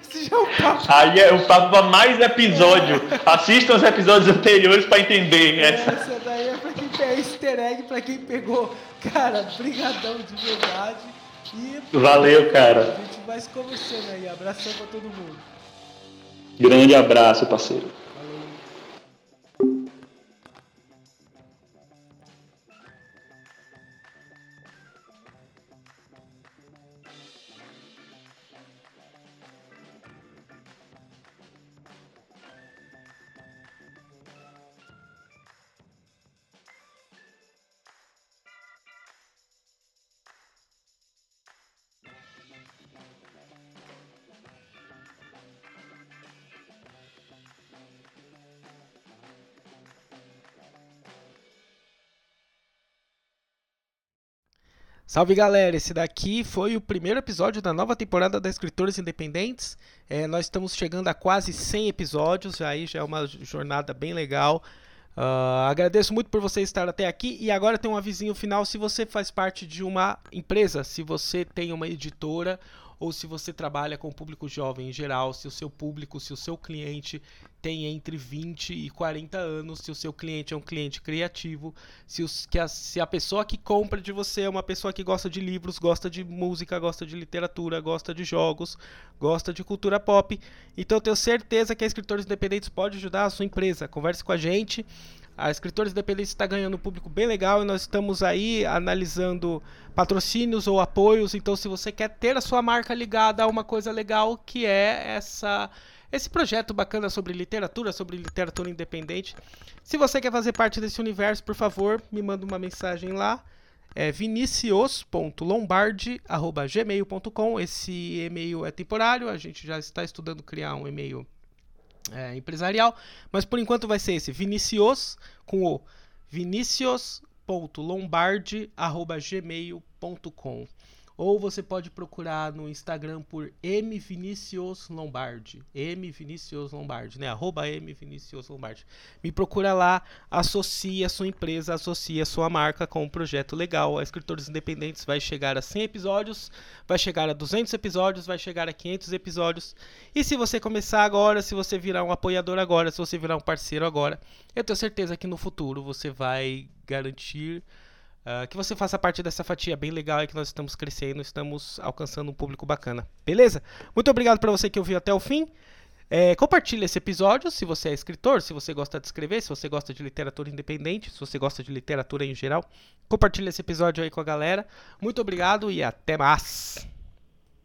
Speaker 2: Esse já é um papo. Aí é o papo para mais episódio. É. Assistam os episódios anteriores para entender.
Speaker 1: Essa. essa daí é para quem é easter egg, para quem pegou. Cara, brigadão de verdade. E
Speaker 2: Valeu, cara.
Speaker 1: A gente vai se conversando aí. Abração pra todo mundo.
Speaker 2: Grande abraço, parceiro.
Speaker 1: Salve galera, esse daqui foi o primeiro episódio da nova temporada da Escritores Independentes. É, nós estamos chegando a quase 100 episódios, aí já é uma jornada bem legal. Uh, agradeço muito por você estar até aqui e agora tem um avisinho final se você faz parte de uma empresa, se você tem uma editora ou se você trabalha com o público jovem em geral, se o seu público, se o seu cliente tem entre 20 e 40 anos, se o seu cliente é um cliente criativo, se, os, que a, se a pessoa que compra de você é uma pessoa que gosta de livros, gosta de música, gosta de literatura, gosta de jogos, gosta de cultura pop. Então eu tenho certeza que a Escritores Independentes pode ajudar a sua empresa. Converse com a gente. A Escritores Independentes está ganhando um público bem legal e nós estamos aí analisando patrocínios ou apoios. Então, se você quer ter a sua marca ligada a uma coisa legal que é essa esse projeto bacana sobre literatura, sobre literatura independente. Se você quer fazer parte desse universo, por favor, me manda uma mensagem lá. É vinicios.lombardi.gmail.com Esse e-mail é temporário, a gente já está estudando criar um e-mail é, empresarial, mas por enquanto vai ser esse Vinicius com o vinicius.lombardi@gmail.com ou você pode procurar no Instagram por M Vinicius Lombardi. M Vinicius Lombardi, né? Arroba M Vinicius Lombardi. Me procura lá, associe a sua empresa, associe a sua marca com um projeto legal. A Escritores Independentes vai chegar a 100 episódios, vai chegar a 200 episódios, vai chegar a 500 episódios. E se você começar agora, se você virar um apoiador agora, se você virar um parceiro agora, eu tenho certeza que no futuro você vai garantir Uh, que você faça parte dessa fatia bem legal aí que nós estamos crescendo, estamos alcançando um público bacana. Beleza? Muito obrigado para você que ouviu até o fim. É, compartilhe esse episódio se você é escritor, se você gosta de escrever, se você gosta de literatura independente, se você gosta de literatura em geral. Compartilhe esse episódio aí com a galera. Muito obrigado e até mais!